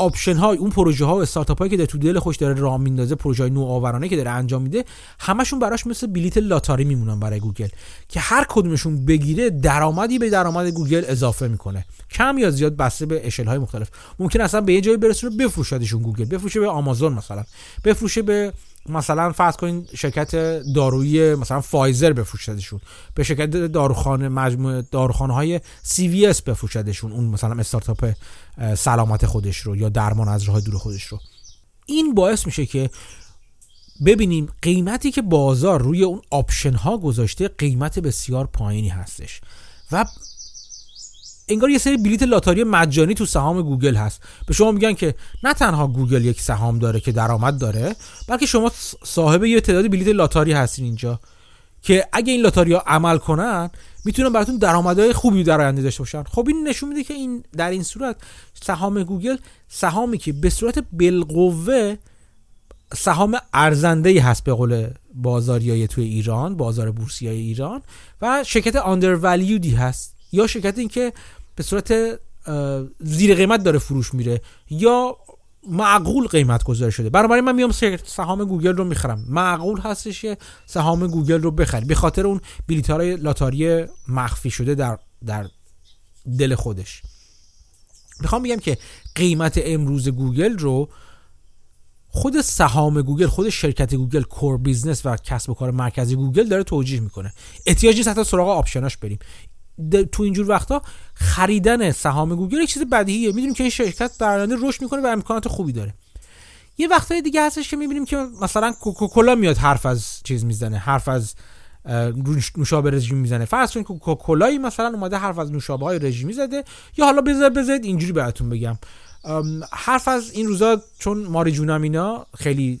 آپشن های اون پروژه ها و استارتاپ هایی که در تو دل خودش داره راه میندازه پروژه های نوآورانه که داره انجام میده همشون براش مثل بلیت لاتاری میمونن برای گوگل که هر کدومشون بگیره درآمدی به درآمد گوگل اضافه می‌کنه. کم یا زیاد بسته به اشل های مختلف. ممکن اصلا به یه جایی برسونه بفروشدشون گوگل. بفروشه به آمازون مثلا. بفروشه به مثلا فرض کنین شرکت دارویی مثلا فایزر بفروشدشون به شرکت داروخانه مجموعه داروخانه های CVS بفروشدشون اون مثلا استارتاپ سلامت خودش رو یا درمان از راه دور خودش رو. این باعث میشه که ببینیم قیمتی که بازار روی اون آپشن ها گذاشته قیمت بسیار پایینی هستش و انگار یه سری بلیت لاتاری مجانی تو سهام گوگل هست. به شما میگن که نه تنها گوگل یک سهام داره که درآمد داره بلکه شما صاحب یه تعدادی بلیت لاتاری هستین اینجا که اگه این لاتاری ها عمل کنن می‌تونن براتون درآمدهای خوبی در آینده داشته باشن. خب این نشون میده که این در این صورت سهام گوگل سهامی که به صورت بالقوه سهام ارزنده هست به قول بازاریای توی ایران بازار بورسی های ایران و شرکت undervalued ی هست. یا شرکت این که به صورت زیر قیمت داره فروش میره یا معقول قیمت گذاری شده. بنابراین من میام سهام گوگل رو می‌خرم. معقول هستش که سهام گوگل رو بخری. به خاطر اون های لاتاری مخفی شده در در دل خودش. می‌خوام بگم که قیمت امروز گوگل رو خود سهام گوگل خود شرکت گوگل core business و کسب و کار مرکزی گوگل داره توجیه می‌کنه. احتیاجی نیست حتی سراغ آپشناش بریم. تو اینجور وقتا خریدن سهام گوگل یک چیز بدیهیه. می‌دونیم که این شرکت در آینده رشد می‌کنه و امکانات خوبی داره. یه وقتای دیگه هستش که می‌بینیم که مثلا کوکاکولا میاد حرف از چیز می‌زنه حرف از نوشابه رژیم می‌زنه. فرض کنید کوکاکولایی مثلا اومده حرف از نوشابه های رژیمی زده. یا حالا بذار بذارید اینجوری بهتون بگم. حرف از این روزا چون ماری جونامینا خیلی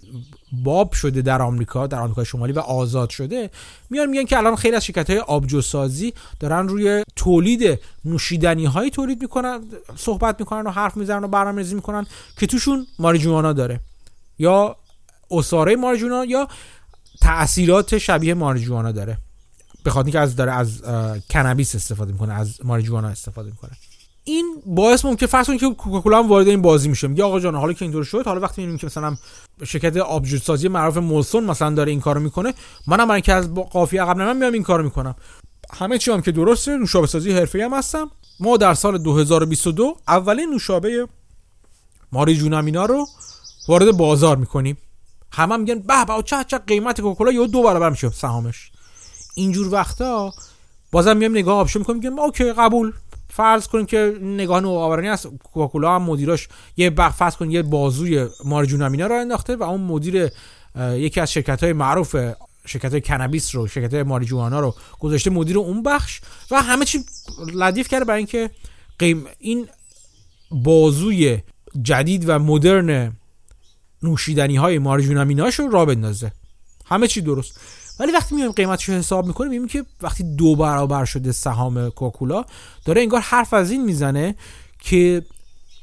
باب شده در آمریکا در آمریکا شمالی و آزاد شده میان میگن که الان خیلی از شرکت های آبجوسازی دارن روی تولید نوشیدنی های تولید می‌کنن صحبت می‌کنن و حرف می‌زنن و برنامه‌ریزی می‌کنن که توشون ماریجوانا داره. یا اساره ماریجوانا یا تاثیرات شبیه ماریجوانا داره. به خاطر اینکه از داره از کنابیس استفاده می‌کنه از ماریجوانا استفاده می‌کنه. این باعث ممکن فرض کنید که کوکاکولا هم وارد این بازی میشه. میگه آقا جان حالا که اینطور شد حالا وقتی می‌بینیم که مثلا شرکت آبجو سازی معروف مولسون مثلا داره این کارو می‌کنه منم من که از قافیه عقب نمیم میام این کارو می‌کنم. همه چی هم که درسته نوشابه سازی حرفه‌ای هم هستم. ما در سال 2022 اولین نوشابه ماری جونامینا رو وارد بازار می‌کنیم. همه هم میگن به به چه چه قیمت کوکاکولا یه دو برابر میشه. سهامش. اینجور وقتا بازم میام نگاه آبشو می‌کنم میگم اوکی قبول. فرض کنیم که نگاه نوآورانه است. کوکاکولا هم مدیراش یه بخ فرض کنیم یه بازوی مارجونامینا رو انداخته و اون مدیر یکی از شرکت های معروف شرکت های کنابیس رو شرکت های ماریجوانا رو گذاشته مدیر اون بخش و همه چی لطیف کرده برای اینکه قیم این بازوی جدید و مدرن نوشیدنی های ماریجونامیناش رو را بندازه. همه چی درست. ولی وقتی میایم قیمتش رو حساب می‌کنیم می‌بینیم که وقتی دو برابر شده سهام کوکولا داره انگار حرف از این می‌زنه که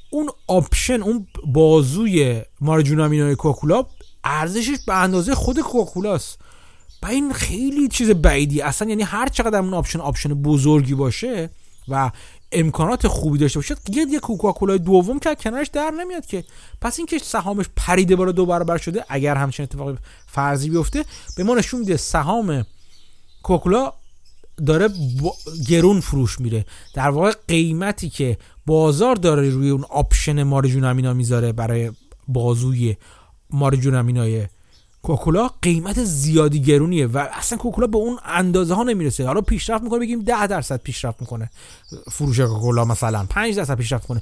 اون آپشن اون بازوی ماریجوانای کوکاکولا ارزشش به اندازه خود کوکاکولاست. و این خیلی چیز بعیدی. اصلا یعنی هر چقدر اون آپشن آپشن بزرگی باشه و امکانات خوبی داشته باشه یه یه کوکاکولا دوم که کنارش در نمیاد که. پس اینکه سهامش پریده بالا دو برابر شده اگر همچین اتفاقی فرضی بیفته به ما نشون میده سهام کوکاکولا داره گرون فروش میره. در واقع قیمتی که بازار داره روی اون آپشن ماریجوانا می‌ذاره برای بازوی ماریجوانای کوکاکولا قیمت زیادی گرونیه و اصلا کوکاکولا به اون اندازه ها نمی‌رسه. حالا پیشرفت می‌کنه بگیم 10 درصد پیشرفت می‌کنه. فروش کوکاکولا مثلا 5 درصد پیشرفت کنه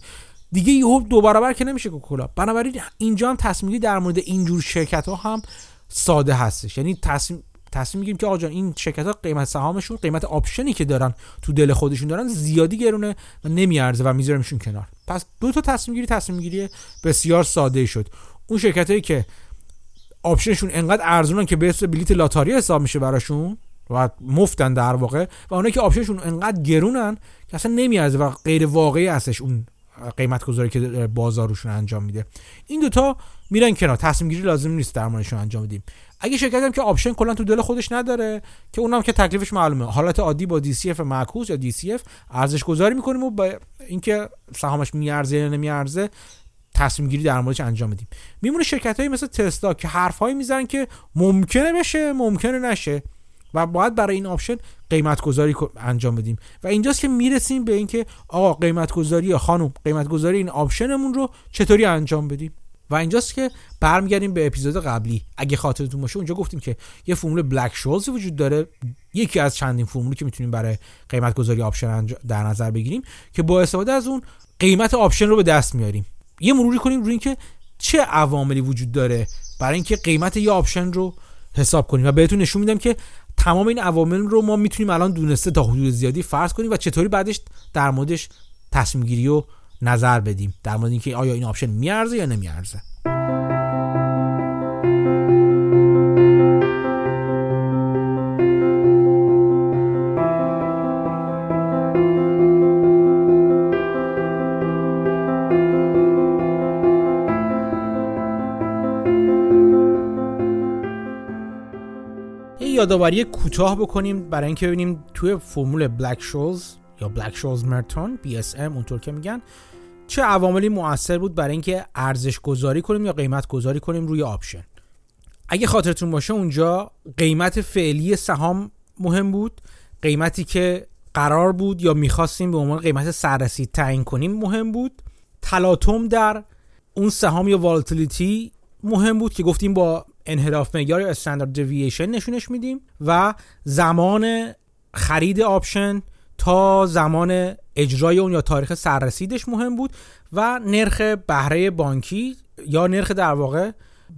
دیگه یهو دو برابر که نمیشه کوکاکولا. بنابراین اینجا هم تصمیمی در مورد اینجور شرکت ها هم ساده هستش. یعنی تصمیم تصمیم می‌گیریم که آقا این شرکت ها قیمت سهامشون قیمت آپشنی که دارن تو دل خودشون دارن زیادی گرونه و نمیارزه و میذارمشون کنار. پس دو تا تصمیم گیری تصمیم گیری بسیار ساده شد. اون شرکت هایی که آپشنشون انقدر ارزونن که به اسم بلیت لاتاری حساب میشه براشون و مفتن در واقع و اونایی که آپشنشون انقدر گرونن که اصلا نمیارزه و غیر واقعی هستش اون قیمت گذاری که بازارشون انجام میده. این دوتا میرن کنار. تصمیم گیری لازم نیست در موردشون انجام بدیم. اگه شرکت هم که آپشن کلا تو دل خودش نداره که اونم که تکلیفش معلومه. حالت عادی با DCF معکوس یا DCF ارزش گذاری می‌کنیم و با اینکه سهامش میارزه یا نمیارزه تصمیم گیری در موردش انجام بدیم. میمونه شرکت هایی مثل تسلا که حرف هایی می‌زنن که ممکنه بشه ممکنه نشه و باید برای این آپشن قیمت گذاری انجام بدیم. و اینجاست که می‌رسیم به اینکه آقا قیمت گذاری خانم قیمت گذاری این آپشنمون رو چطوری انجام بدیم؟ و اینجاست که برمیگردیم به اپیزود قبلی. اگه خاطرتون باشه اونجا گفتیم که یه فرمول بلک شولز وجود داره. یکی از چندین فرمولی که می‌تونیم برای قیمت گذاری آپشن در نظر بگیریم که با استفاده از اون قیمت آپشن رو به دست میاریم. یه مروری کنیم روی اینکه چه عواملی وجود داره برای اینکه قیمت یه آپشن رو حساب کنیم. و بهتون نشون میدم که تمام این عوامل رو ما می‌تونیم الان دونسته تا حدود زیادی فرض کنیم و چطوری بعدش در موردش تصمیم گیری و نظر بدیم. در مورد اینکه آیا این آپشن میارزه یا نمیارزه. یادآوری کوتاه بکنیم برای اینکه ببینیم توی فرمول بلک شولز یا بلک شولز مرتون BSM اونطور که میگن چه عواملی مؤثر بود برای اینکه ارزش گذاری کنیم یا قیمت گذاری کنیم روی آپشن. اگه خاطرتون باشه اونجا قیمت فعلی سهام مهم بود. قیمتی که قرار بود یا می‌خواستیم به عنوان قیمت سررسید تعیین کنیم مهم بود. تلاطم در اون سهام یا volatility مهم بود که گفتیم با انحراف معیار یا standard deviation نشونش میدیم و زمان خرید آپشن تا زمان اجرای اون یا تاریخ سررسیدش مهم بود و نرخ بهره بانکی یا نرخ در واقع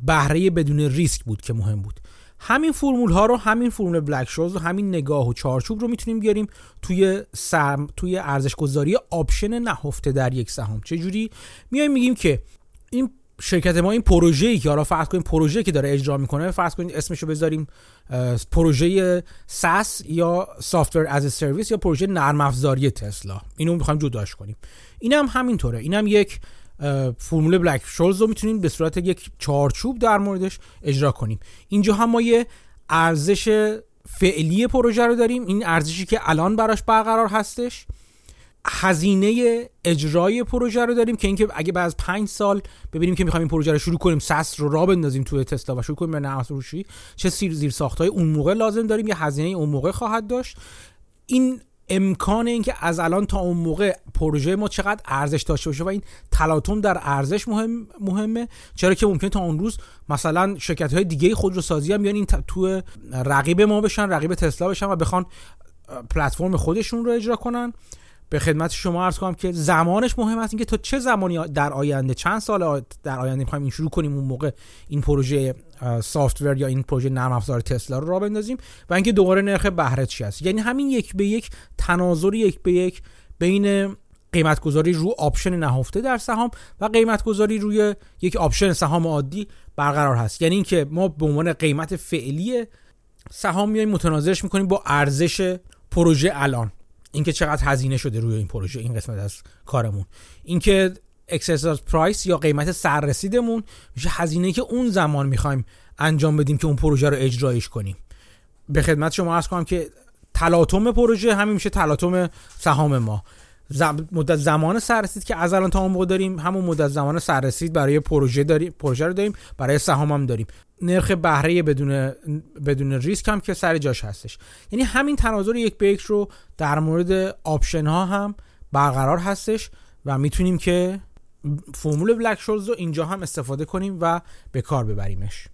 بهره بدون ریسک بود که مهم بود. همین فرمول ها رو همین فرمول بلک شولز و همین نگاه و چارچوب رو می‌تونیم بیاریم توی سرم توی ارزش گذاری آپشن نهفته در یک سهام. چه جوری میایم میگیم که این شرکت ما این پروژه‌ای که حالا فرض کنیم پروژه که داره اجرا می‌کنه فرض کنیم اسمش رو بذاریم پروژه ساس یا سافتور از سرویس یا پروژه نرم افزاری تسلا. اینو می‌خوایم جداش کنیم. اینم هم همینطوره. اینم یک فرمول بلک شولز رو می‌تونیم به صورت یک چارچوب در موردش اجرا کنیم. اینجا هم ما یه ارزش فعلی پروژه رو داریم. این ارزشی که الان براش برقرار هستش. هزینه اجرای پروژه رو داریم که اینکه اگه بعد از پنج سال ببینیم که می‌خوایم این پروژه رو شروع کنیم سس رو را بندازیم توی تسلا و شروع کنیم به نرم فروشی چه زیر ساختای اون موقع لازم داریم یه هزینه اون موقع خواهد داشت. این امکان اینکه از الان تا اون موقع پروژه ما چقدر ارزش داشته باشه و این تلاطم در ارزش مهم مهمه. چرا که ممکن تا اون روز مثلا شرکت های دیگه خودروسازی هم بیان این تو رقیب ما بشن رقیب تسلا بشن و بخوان پلتفرم خودشون رو اجرا کنن. به خدمت شما عرض کنم که زمانش مهم است. اینکه تا چه زمانی در آینده چند سال در آینده می‌خوایم این شروع کنیم اون موقع این پروژه software یا این پروژه نرم افزار تسلا رو راه بندازیم و اینکه دوباره نرخ بهره چی است. یعنی همین یک به یک تناظر یک به یک بین قیمت گذاری رو آپشن نهفته در سهام و قیمت گذاری روی یک آپشن سهام عادی برقرار هست. یعنی اینکه ما به عنوان قیمت فعلی سهام میایم متناظرش می‌کنیم با ارزش پروژه الان. اینکه چقدر هزینه شده روی این پروژه این قسمت از کارمون. اینکه اکسساز پرایس یا قیمت سررسیدمون میشه هزینه که اون زمان می‌خوایم انجام بدیم که اون پروژه رو اجرایش کنیم. به خدمت شما عرض کنم که تلاطم پروژه همین میشه تلاطم سهام ما. مدت زمان سررسید که از الان تا اون داریم همون مدت زمان سررسید برای پروژه داریم پروژه رو داریم برای سهام هم داریم. نرخ بهره بدون بدون ریسک هم که سر جاش هستش. یعنی همین تناظر یک به رو در مورد آپشن ها هم برقرار هستش و می‌تونیم که فرمول بلک شولز رو اینجا هم استفاده کنیم و به کار ببریمش.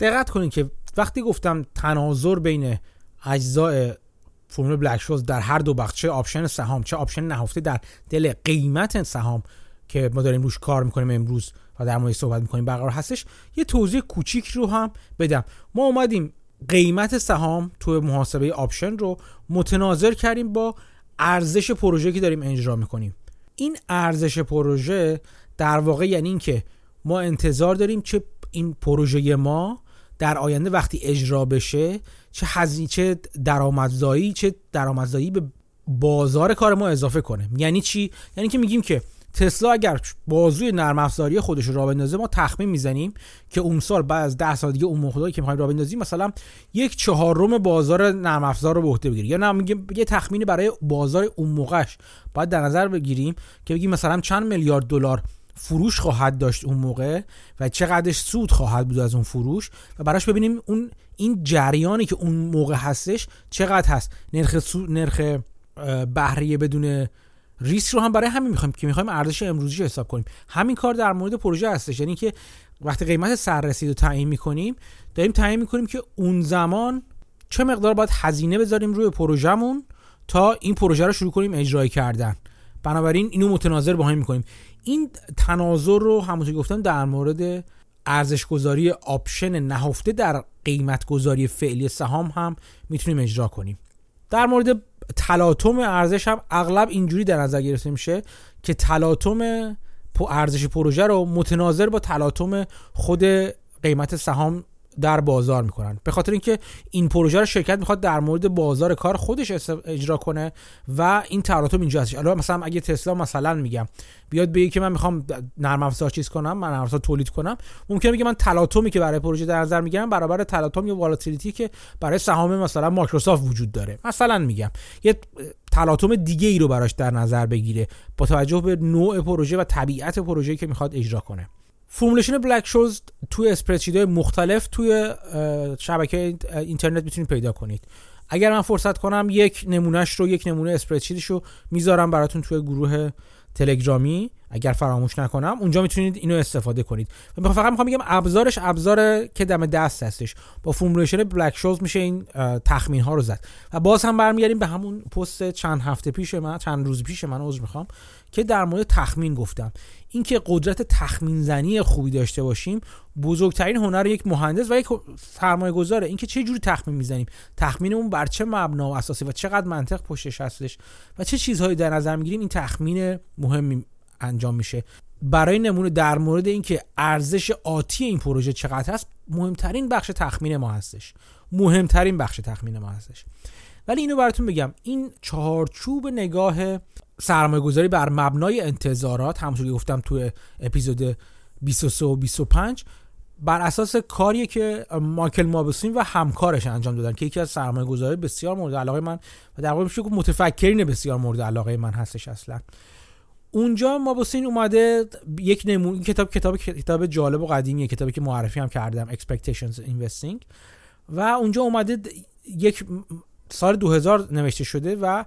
دقت کنید که وقتی گفتم تناظر بین اجزای فرمول بلک شولز در هر دو بخش چه آپشن سهام چه آپشن نهفته در دل قیمت سهام که ما داریم روش کار می‌کنیم امروز و در مورد صحبت می‌کنیم. برقرار هستش. یه توضیح کوچیک رو هم بدم. ما اومدیم قیمت سهام تو محاسبه آپشن رو متناظر کردیم با ارزش پروژه که داریم اجرا می‌کنیم. این ارزش پروژه در واقع یعنی اینکه ما انتظار داریم که این پروژه ما در آینده وقتی اجرا بشه چه هزینه چه درآمدزایی چه درآمدزایی به بازار کار ما اضافه کنه. یعنی چی؟ یعنی که میگیم که تسلا اگر بازوی نرم افزاری خودش رو را بندازه ما تخمین می‌زنیم که اون سال بعد از 10 سال دیگه اون موقعی که می‌خوایم را بندازیم مثلا یک چهارم بازار نرم افزار رو به عهده بگیره یا نه میگیم یه تخمینی برای بازار اون موقعش. باید در نظر بگیریم که بگیم مثلا چند میلیارد دلار فروش خواهد داشت اون موقع و چقدرش سود خواهد بود از اون فروش و براش ببینیم اون این جریانی که اون موقع هستش چقدر هست. نرخ سو، نرخ بهره بدون ریسک رو هم برای همین می‌خوایم که می‌خوایم ارزش امروزی حساب کنیم. همین کار در مورد پروژه هستش. یعنی که وقتی قیمت سررسید رو تعیین می‌کنیم داریم تعیین می‌کنیم که اون زمان چه مقدار باید هزینه بذاریم روی پروژهمون تا این پروژه رو شروع کنیم اجرای کردن. بنابراین اینو متناظر با هم می‌کنیم. این تناظر رو همونطور گفتم در مورد ارزش گذاری آپشن نهفته در قیمت گذاری فعلی سهام هم می‌تونیم اجرا کنیم. در مورد تلاطم ارزش هم اغلب اینجوری در نظر گرفته میشه که تلاطم ارزش پروژه رو متناظر با تلاطم خود قیمت سهام در بازار می‌کنن. به خاطر اینکه این پروژه رو شرکت می‌خواد در مورد بازار کار خودش اجرا کنه و این تلاطم اینجا هستش. الان مثلا اگه تسلا مثلا میگم بیاد بگه که من می‌خوام نرم افزار چیز کنم من نرم افزار تولید کنم ممکنه بگه من تلاطمی که برای پروژه در نظر می‌گیرم برابر تلاطم یا volatility که برای سهام مثلا مایکروسافت وجود داره. مثلا میگم یه تلاطم دیگه ای رو براش در نظر بگیره با توجه به نوع پروژه و طبیعت پروژه‌ای که می‌خواد اجرا کنه. formulation بلک شولز توی spreadsheet مختلف توی شبکه اینترنت می‌تونید پیدا کنید. اگر من فرصت کنم یک نمونهش رو یک نمونه spreadsheet ش رو می‌ذارم براتون توی گروه تلگرامی. اگر فراموش نکنم اونجا می‌تونید اینو استفاده کنید. و فقط می‌خوام بگم ابزارش ابزار که دم دست هستش. با فرمولیشن بلک شوز میشه این تخمین ها رو زد. و باز هم برمیگردیم به همون پست چند هفته پیش من چند روز پیش من عذر می‌خوام که در مورد تخمین گفتم. اینکه قدرت تخمین زنی خوبی داشته باشیم بزرگترین هنر یک مهندس و یک سرمایه گذاره اینکه چه جوری تخمین می‌زنیم؟ تخمینمون بر چه مبنا و اساسی و چقدر منطق پشتش هستش؟ و چه چیزهایی در نظر می‌گیریم؟ این تخمین مهمی انجام میشه. برای نمونه در مورد اینکه ارزش آتی این پروژه چقدر هست مهمترین بخش تخمین ما هستش. مهمترین بخش تخمین ما هستش. ولی اینو براتون بگم این چهارچوب نگاه سرمایه گذاری بر مبنای انتظارات همونطور گفتم توی اپیزود 23 و 25 بر اساس کاریه که مایکل مابسین و همکارش انجام دادن که یکی از سرمایه گذاری بسیار مورد علاقه من و در واقع میشه متفکرین بسیار مورد علاقه من هستش اصلا. اونجا مابوسین اومده یک نمونه کتاب کتاب کتاب جالب و قدیمیه کتابی که معرفی هم کردم Expectations Investing. و اونجا اومده یک سال 2000 نوشته شده و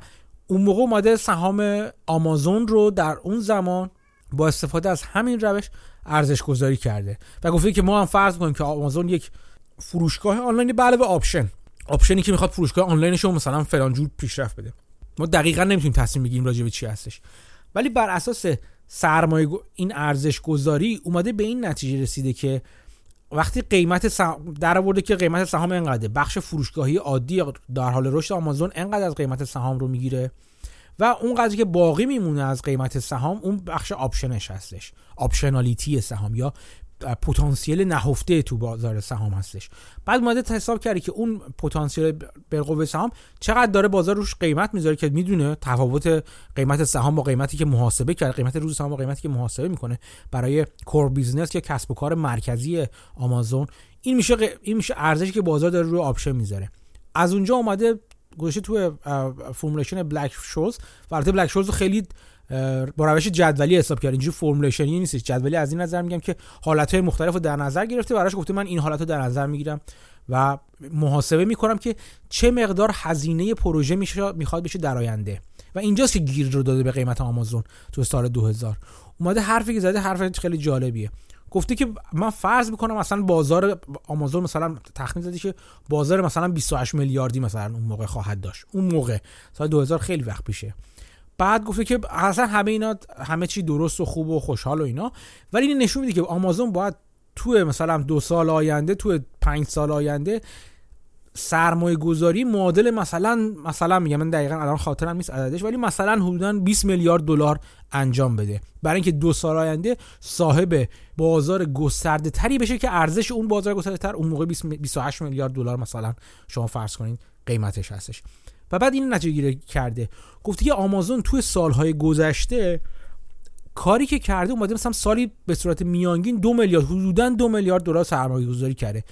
اون موقع اومده سهام آمازون رو در اون زمان با استفاده از همین روش ارزش گذاری کرده. و گفته که ما هم فرض کنیم که آمازون یک فروشگاه آنلاین به علاوه آپشن. آپشنی که می‌خواد فروشگاه آنلاینش رو مثلا فلان جور پیشرفت بده. ما دقیقا نمی‌تونیم تصمیم بگیریم راجع به چی هستش. ولی بر اساس سرمایه این ارزش گذاری اومده به این نتیجه رسیده که وقتی قیمت در آورده که قیمت سهام انقدره بخش فروشگاهی عادی در حال رشد آمازون انقدر از قیمت سهام رو می‌گیره و اون قضیه که باقی میمونه از قیمت سهام اون بخش option ش هستش optionality سهام یا پتانسیل نهفته تو بازار سهام هستش. بعد اومده حساب کرده که اون پتانسیل بالقوه سهام چقدر داره بازار روش قیمت می‌ذاره که می‌دونه تفاوت قیمت سهام با قیمتی که محاسبه کرده قیمت روز سهام با قیمتی که محاسبه می‌کنه برای core business یا کسب و کار مرکزی آمازون. این میشه این میشه ارزشی که بازار داره روی option می‌ذاره. از اونجا اومده گذاشته تو formulation بلک شولز البته بلک شولز خیلی با روش جدولی حساب کرد. اینجوری formulation ی نیست جدولی از این نظر میگم که حالتهای مختلف رو در نظر گرفته براش گفته من این حالت رو در نظر می‌گیرم و محاسبه می‌کنم که چه مقدار هزینه پروژه می‌خواد بشه در آینده. و اینجاست که گیر رو داده به قیمت آمازون تو سال 2000 اومده حرفی که زده حرف خیلی جالبیه. گفته که من فرض می‌کنم مثلا بازار آمازون مثلا تخمین زدی که بازار مثلا 28 میلیاردی مثلا اون موقع خواهد داشت. اون موقع. سال 2000 خیلی وقت پیشه. بعد گفته که اصلا همه اینا همه چی درست و خوب و خوشحال و اینا. ولی این نشون میده که آمازون باید تو مثلا دو سال آینده تو پنج سال آینده سرمایه گذاری معادل مثلا مثلا میگم من دقیقا الان خاطرم نیست عددش ولی مثلا حدودا 20 میلیارد دلار انجام بده. برای اینکه دو سال آینده صاحب بازار گسترده تری بشه که ارزش اون بازار گسترده تر اون موقع 28 میلیارد دلار مثلا شما فرض کنین قیمتش هستش. و بعد این نتیجه گیری کرده. گفته که آمازون توی سالهای گذشته کاری که کرده اومده مثلا سالی به صورت میانگین دو میلیارد حدودا دو میلیارد دلار سرمایه گذاری کرده.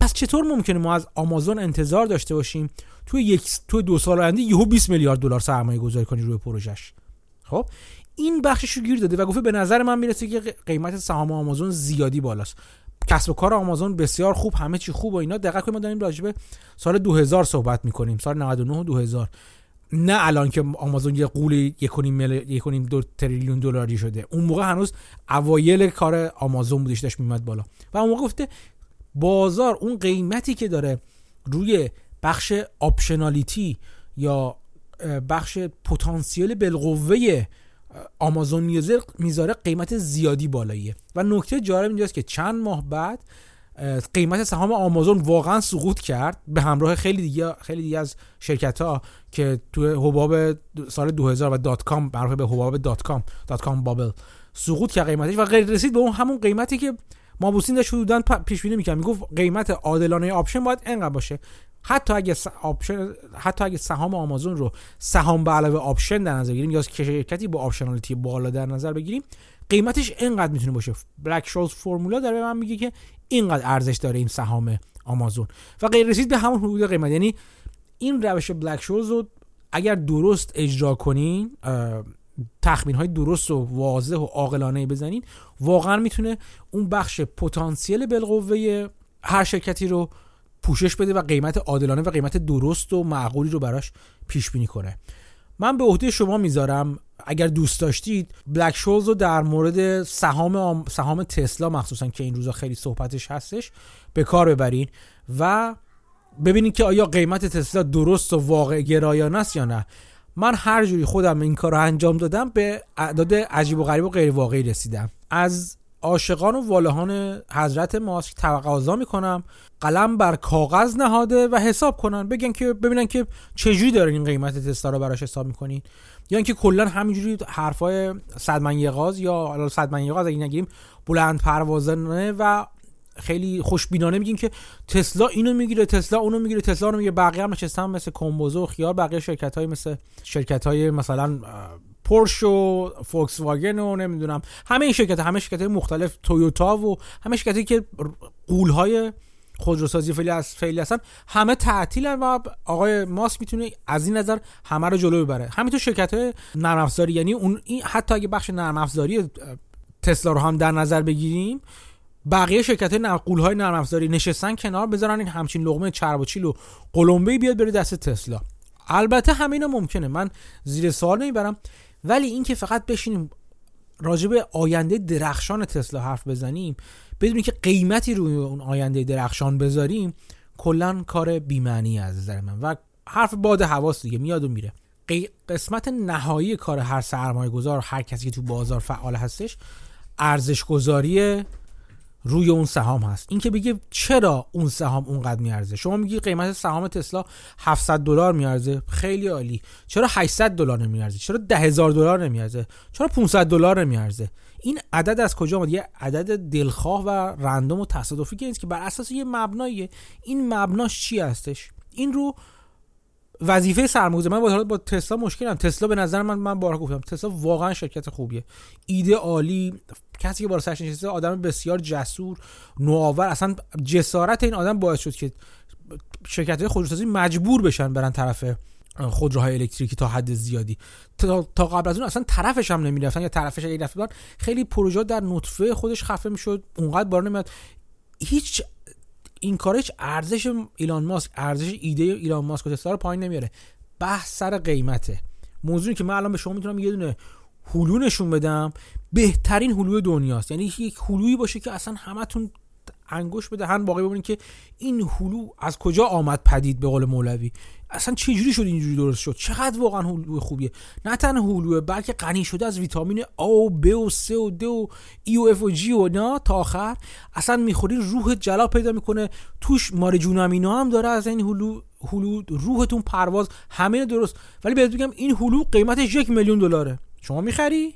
پس چطور ممکنه ما از آمازون انتظار داشته باشیم توی یک توی دو سال آینده یهو 20 میلیارد دلار سرمایه گذاری کنی روی پروژش خب این بخشش رو گیر داده و گفته به نظر من می‌رسه که قیمت سهام آمازون زیادی بالاست. کسب و کار آمازون بسیار خوب همه چی خوب و اینا. دقت کنید ما داریم راجبه سال 2000 صحبت می‌کنیم سال 99 و 2000 نه الان که آمازون یه قول یک دو تریلیون دلاری شده. اون موقع هنوز اوایل کار آمازون بودش داشت میمد بالا. و اون موقع گفته بازار اون قیمتی که داره روی بخش آپشنالیتی یا بخش پتانسیل بالقوه آمازون میوزر می‌ذاره قیمت زیادی بالاییه. و نکته جالب اینجاست که چند ماه بعد قیمت سهام آمازون واقعا سقوط کرد به همراه خیلی دیگه خیلی دیگه از شرکت ها که تو حباب سال 2000 و دات کام معروف به حباب دات کام دات کام بابل سقوط کرد قیمتش و غیر رسید به اون همون قیمتی که مابوسین داشت حدودا پیش بینی می‌کرد. می‌گفت قیمت عادلانه option باید انقدر باشه. حتی اگه option حتی اگه سهام آمازون رو سهام به علاوه option در نظر بگیریم یا شرکتی با optionality بالا در نظر بگیریم قیمتش اینقدر می‌تونه باشه. بلک شولز فرمولا داره به من میگه که اینقدر ارزش داره این سهام آمازون. و غیر رسید به همون حدود قیمت. یعنی این روش بلک شولز رو اگر درست اجرا کنین تخمین های درست و واضح و عاقلانه بزنین واقعا می‌تونه اون بخش پتانسیل بالقوه هر شرکتی رو پوشش بده و قیمت عادلانه و قیمت درست و معقولی رو براش پیش بینی کنه. من به عهده شما می‌ذارم اگر دوست داشتید بلک شولز رو در مورد سهام سهام تسلا مخصوصا که این روزا خیلی صحبتش هستش به کار ببرین و ببینید که آیا قیمت تسلا درست و واقع گرایانه است یا نه. من هر جوری خودم این کار رو انجام دادم به اعداد عجیب و غریب و غیر واقعی رسیدم. از عاشقان و والهان حضرت ماسک تقاضا می‌کنم. قلم بر کاغذ نهاده و حساب کنن. بگن که ببینن که چجوری دارین این قیمت تسلا رو براش حساب می‌کنین. یا اینکه کلا همینجوری حرفای صدمن یغاز یا صدمن یغاز اگه نگیم بلند پروازانه و خیلی خوشبینانه میگین که تسلا اینو می‌گیره تسلا اونو می‌گیره تسلا رو می‌گیره. بقیه هم نشستن مثل کومبوزو و خیار بقیه شرکت های مثل شرکت های مثلا پورش و فوکس واگن و نمی‌دونم. همه این شرکت همه شرکت مختلف تویوتا و همه شرکتی که قول های خودروسازی فعلی از فعلی هستن همه تعطیلن و آقای ماسک می‌تونه از این نظر همه رو جلو ببره. همینطور شرکت های نرم افزاری یعنی اون این حتی اگه بخش نرم افزاری تسلا رو هم در نظر بگیریم بقیه شرکت های نقول های نرم افزاری نشستن کنار بذارن این همچین لقمه چرب و قلمبه بیاد بره دست تسلا. البته همینو ممکنه. من زیر سوال نمی‌برم. ولی اینکه فقط بشینیم راجب آینده درخشان تسلا حرف بزنیم بدونی که قیمتی روی اون آینده درخشان بذاریم کلا کار بیمعنی از نظر من. و حرف باد حواس دیگه میاد و میره. قسمت نهایی کار هر سرمایه گذار هر کسی که تو بازار فعال هستش ارزش گذاری روی اون سهام هست. این که بگه چرا اون سهام اونقدر میارزه؟ شما میگی قیمت سهام تسلا 700 دلار میارزه. خیلی عالی. چرا 800 دلار نمیارزه؟ چرا 10000 دلار نمیارزه؟ چرا 500 دلار نمیارزه؟ این عدد از کجا اومد؟ یه عدد دلخواه و رندوم و تصادفی که نیست که بر اساس یه مبناییه. این مبناش چی هستش؟ این رو وظیفه سرمایه‌گذار. من با با تسلا مشکلم. تسلا به نظر من من بارها گفتم. تسلا واقعا شرکت خوبیه. ایده عالی. کسی که بالا سرش نشسته آدم بسیار جسور نوآور. اصلا جسارت این آدم باعث شد که شرکت های خودروسازی مجبور بشن برن طرف خودروهای الکتریکی تا حد زیادی. تا, قبل از اون اصلا طرفش هم نمی‌رفتن. یا طرفش اگه رفت خیلی پروژه در نطفه خودش خفه می‌شد. اونقدر بار نمیاد هیچ این کارش ارزش ایلان ماسک ارزش ایده ایلان ماسک و رو پایین نمیاره. بحث سر قیمته. موضوعی که من الان به شما می‌تونم یه دونه هلو نشون بدم بهترین هلو دنیاست. یعنی یک هلویی باشه که اصلا همتون انگوش بدهن باقی ببینید که این هلو از کجا آمد پدید به قول مولوی؟ اصلا چه جوری شد اینجوری درست شد؟ چقدر واقعا هلو خوبیه؟ نه تنها هلوه بلکه غنی شده از ویتامین A و B و C و D و E و F و G و نه تا آخر. اصلا می‌خوری روح جلا پیدا می‌کنه. توش مارجون امینا هم داره از این هلو هلو روحتون پرواز. همه درست. ولی بهت بگم این هلو قیمتش یک میلیون دلاره. شما می‌خری؟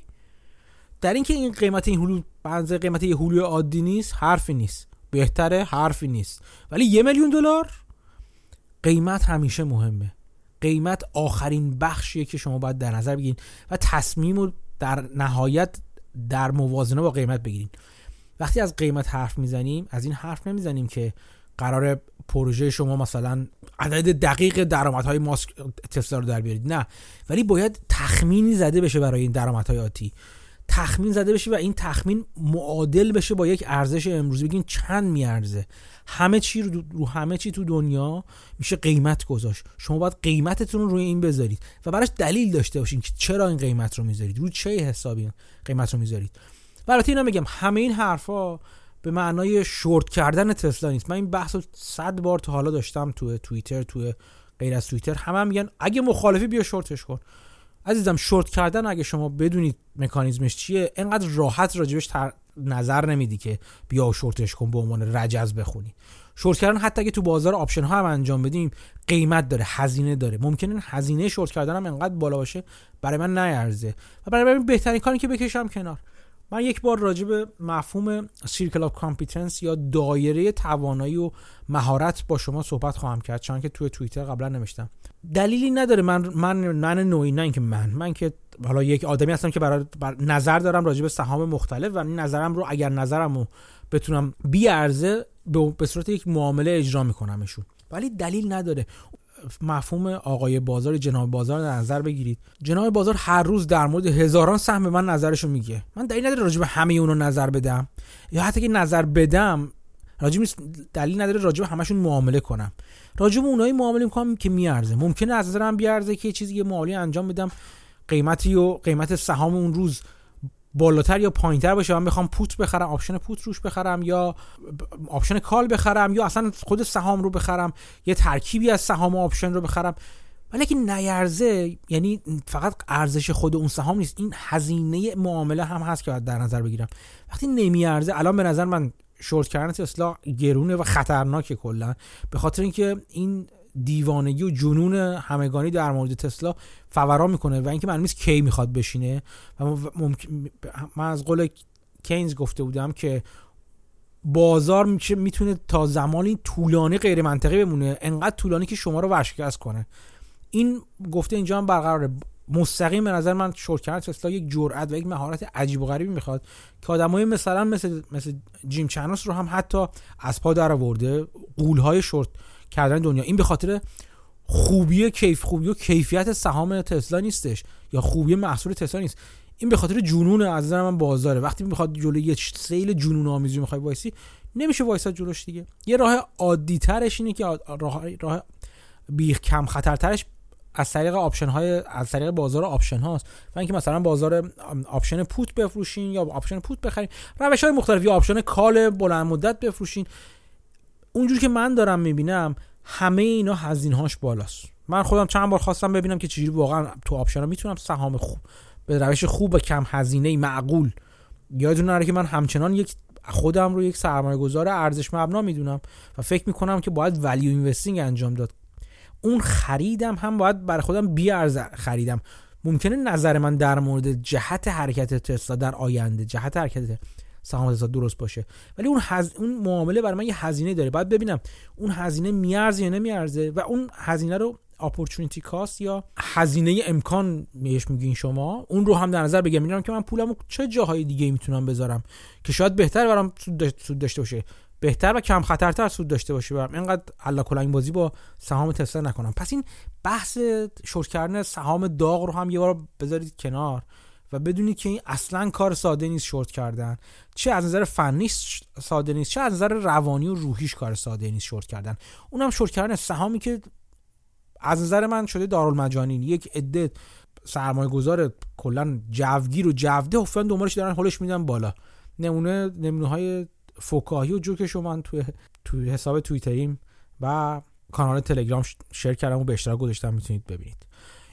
در اینکه این قیمت این هلو بنز قیمت یه هلو عادی نیست حرفی نیست. بهتره حرفی نیست. ولی یه میلیون دلار؟ قیمت همیشه مهمه. قیمت آخرین بخشیه که شما باید در نظر بگیرید و تصمیم رو در نهایت در موازنه با قیمت بگیرید وقتی از قیمت حرف می‌زنیم از این حرف نمی‌زنیم که قرار پروژه شما مثلا عدد دقیق درآمدهای ماسک تسلا رو در بیارید. نه. ولی باید تخمینی زده بشه برای این درآمدهای آتی. تخمین زده بشه و این تخمین معادل بشه با یک ارزش امروزی بگین چند میارزه؟ همه چی رو, رو همه چی تو دنیا میشه قیمت گذاشت. شما باید قیمتتون رو روی این بذارید و براش دلیل داشته باشین که چرا این قیمت رو می‌ذارید. رو چه حسابی قیمت رو می‌ذارید؟ البته اینا میگم همه این حرفا به معنای شورت کردن تسلا نیست. من این بحث رو صد بار تا حالا داشتم تو توییتر تو غیر از توییتر. همه هم میگن اگه مخالفی بیا شورتش کن. عزیزم شورت کردن اگه شما بدونید مکانیزمش چیه انقدر راحت راجبش نظر نمیدی که بیا شورتش کن به عنوان رجز بخونی. شورت کردن حتی اگه تو بازار option ها هم انجام بدیم قیمت داره هزینه داره. ممکنه هزینه شورت کردن هم انقدر بالا باشه برای من نیارزه. و برای من بهترین کاری که بکشم کنار. من یک بار راجع به مفهوم circle of competence یا دایره توانایی و مهارت با شما صحبت خواهم کرد چون که توی توییتر قبلا نوشتم. دلیلی نداره من من من نوعی نه اینکه من من که حالا یک آدمی هستم که برای بر نظر دارم راجع به سهام مختلف و نظرم رو اگر نظرم رو بتونم بیارزه به صورت یک معامله اجرا میکنمشون. ولی دلیل نداره. مفهوم آقای بازار جناب بازار در نظر بگیرید. جناب بازار هر روز در مورد هزاران سهم من نظرشو میگه. من دلیل نداره راجع به همه اونو نظر بدم. یا حتی که نظر بدم راجب دلیل نداره راجب همشون معامله کنم. راجب اونایی معامله می‌کنم که میارزه. ممکنه از نظرم بیارزه که چیزی یه معامله انجام بدم. قیمتی و قیمت سهام اون روز بالاتر یا پایینتر باشه من بخوام put بخرم option put روش بخرم یا option call بخرم یا اصلا خود سهام رو بخرم یه ترکیبی از سهام و option رو بخرم. ولی که نیرزه یعنی فقط ارزش خود اون سهام نیست این هزینه معامله هم هست که باید در نظر بگیرم. وقتی نمیارزه الان به نظر من شورت کردن تسلا گرونه و خطرناکه کلا به خاطر اینکه این دیوانگی و جنون همگانی در مورد تسلا فوران می‌کنه و اینکه معلوم نیست کی می‌خواد بشینه. و ممکن من از قول کینز گفته بودم که بازار می‌تونه تا زمانی طولانی غیر منطقی بمونه انقدر طولانی که شما رو ورشکست کنه. این گفته اینجا هم برقراره. مستقیم به نظر من کردن تسلا یک جرأت و یک مهارت عجیب و غریبی می‌خواد که آدمای مثلا مثل مثل جیم چنوس رو هم حتی از پا در آورده. قولهای شورت کردن دنیا. این به خاطر خوبی کیف خوبی و کیفیت سهام تسلا نیستش یا خوبی محصول تسلا نیست. این به خاطر جنون از نظر من بازاره. وقتی می‌خواد جلوی یه سیل جنون آمیزی می‌خوای وایسی نمیشه وایساد جلوش دیگه. یه راه عادی ترش اینه که راه راه بیخ کم خطرترش از طریق option های از طریق بازار option هاست. و اینکه مثلا بازار option put بفروشین یا option put بخرین. روش های مختلفی option call بلند مدت بفروشین. اونجوری که من دارم می‌بینم همه اینا هزینه هاش بالاست. من خودم چند بار خواستم ببینم که چجوری واقعا تو option می‌تونم سهام خوب به روش خوب و کم هزینه معقول. یادتون نره که من همچنان یک خودم رو یک سرمایه گذار ارزش مبنا می‌دونم و فکر می‌کنم که باید ولیو اینوستینگ انجام داد. اون خریدم هم باید برای خودم ارز خریدم. ممکنه نظر من در مورد جهت حرکت تسلا در آینده جهت حرکت سهام درست باشه. ولی اون هز... اون معامله برای من یه هزینه داره. باید ببینم اون هزینه میارزه یا نمیارزه و اون هزینه رو اپورتونتی کاست یا هزینه امکان میش میگین شما اون رو هم در نظر بگیرم. میگم که من پولمو چه جاهای دیگه می‌تونم بذارم که شاید بهتر برام سود داشته باشه. بهتر و کم خطرتر سود داشته باشه برم اینقدر الله کلنگ بازی با سهام تسلا نکنم. پس این بحث شورت کردن سهام داغ رو هم یه بار بذارید کنار. و بدونید که این اصلا کار ساده نیست شورت کردن. چه از نظر فنی ساده نیست چه از نظر روانی و روحیش کار ساده نیست شورت کردن. اونم شورت کردن سهامی که از نظر من شده دارالمجانین یک عده سرمایه گذار کلا جوگیر و جوده افتادن دنبالش دارن هولش میدن بالا. نمونه نمونه های فکاهی و جوکش رو من توی توی حساب توییتریم و کانال تلگرام share کردم و به اشتراک گذاشتم می‌تونید ببینید.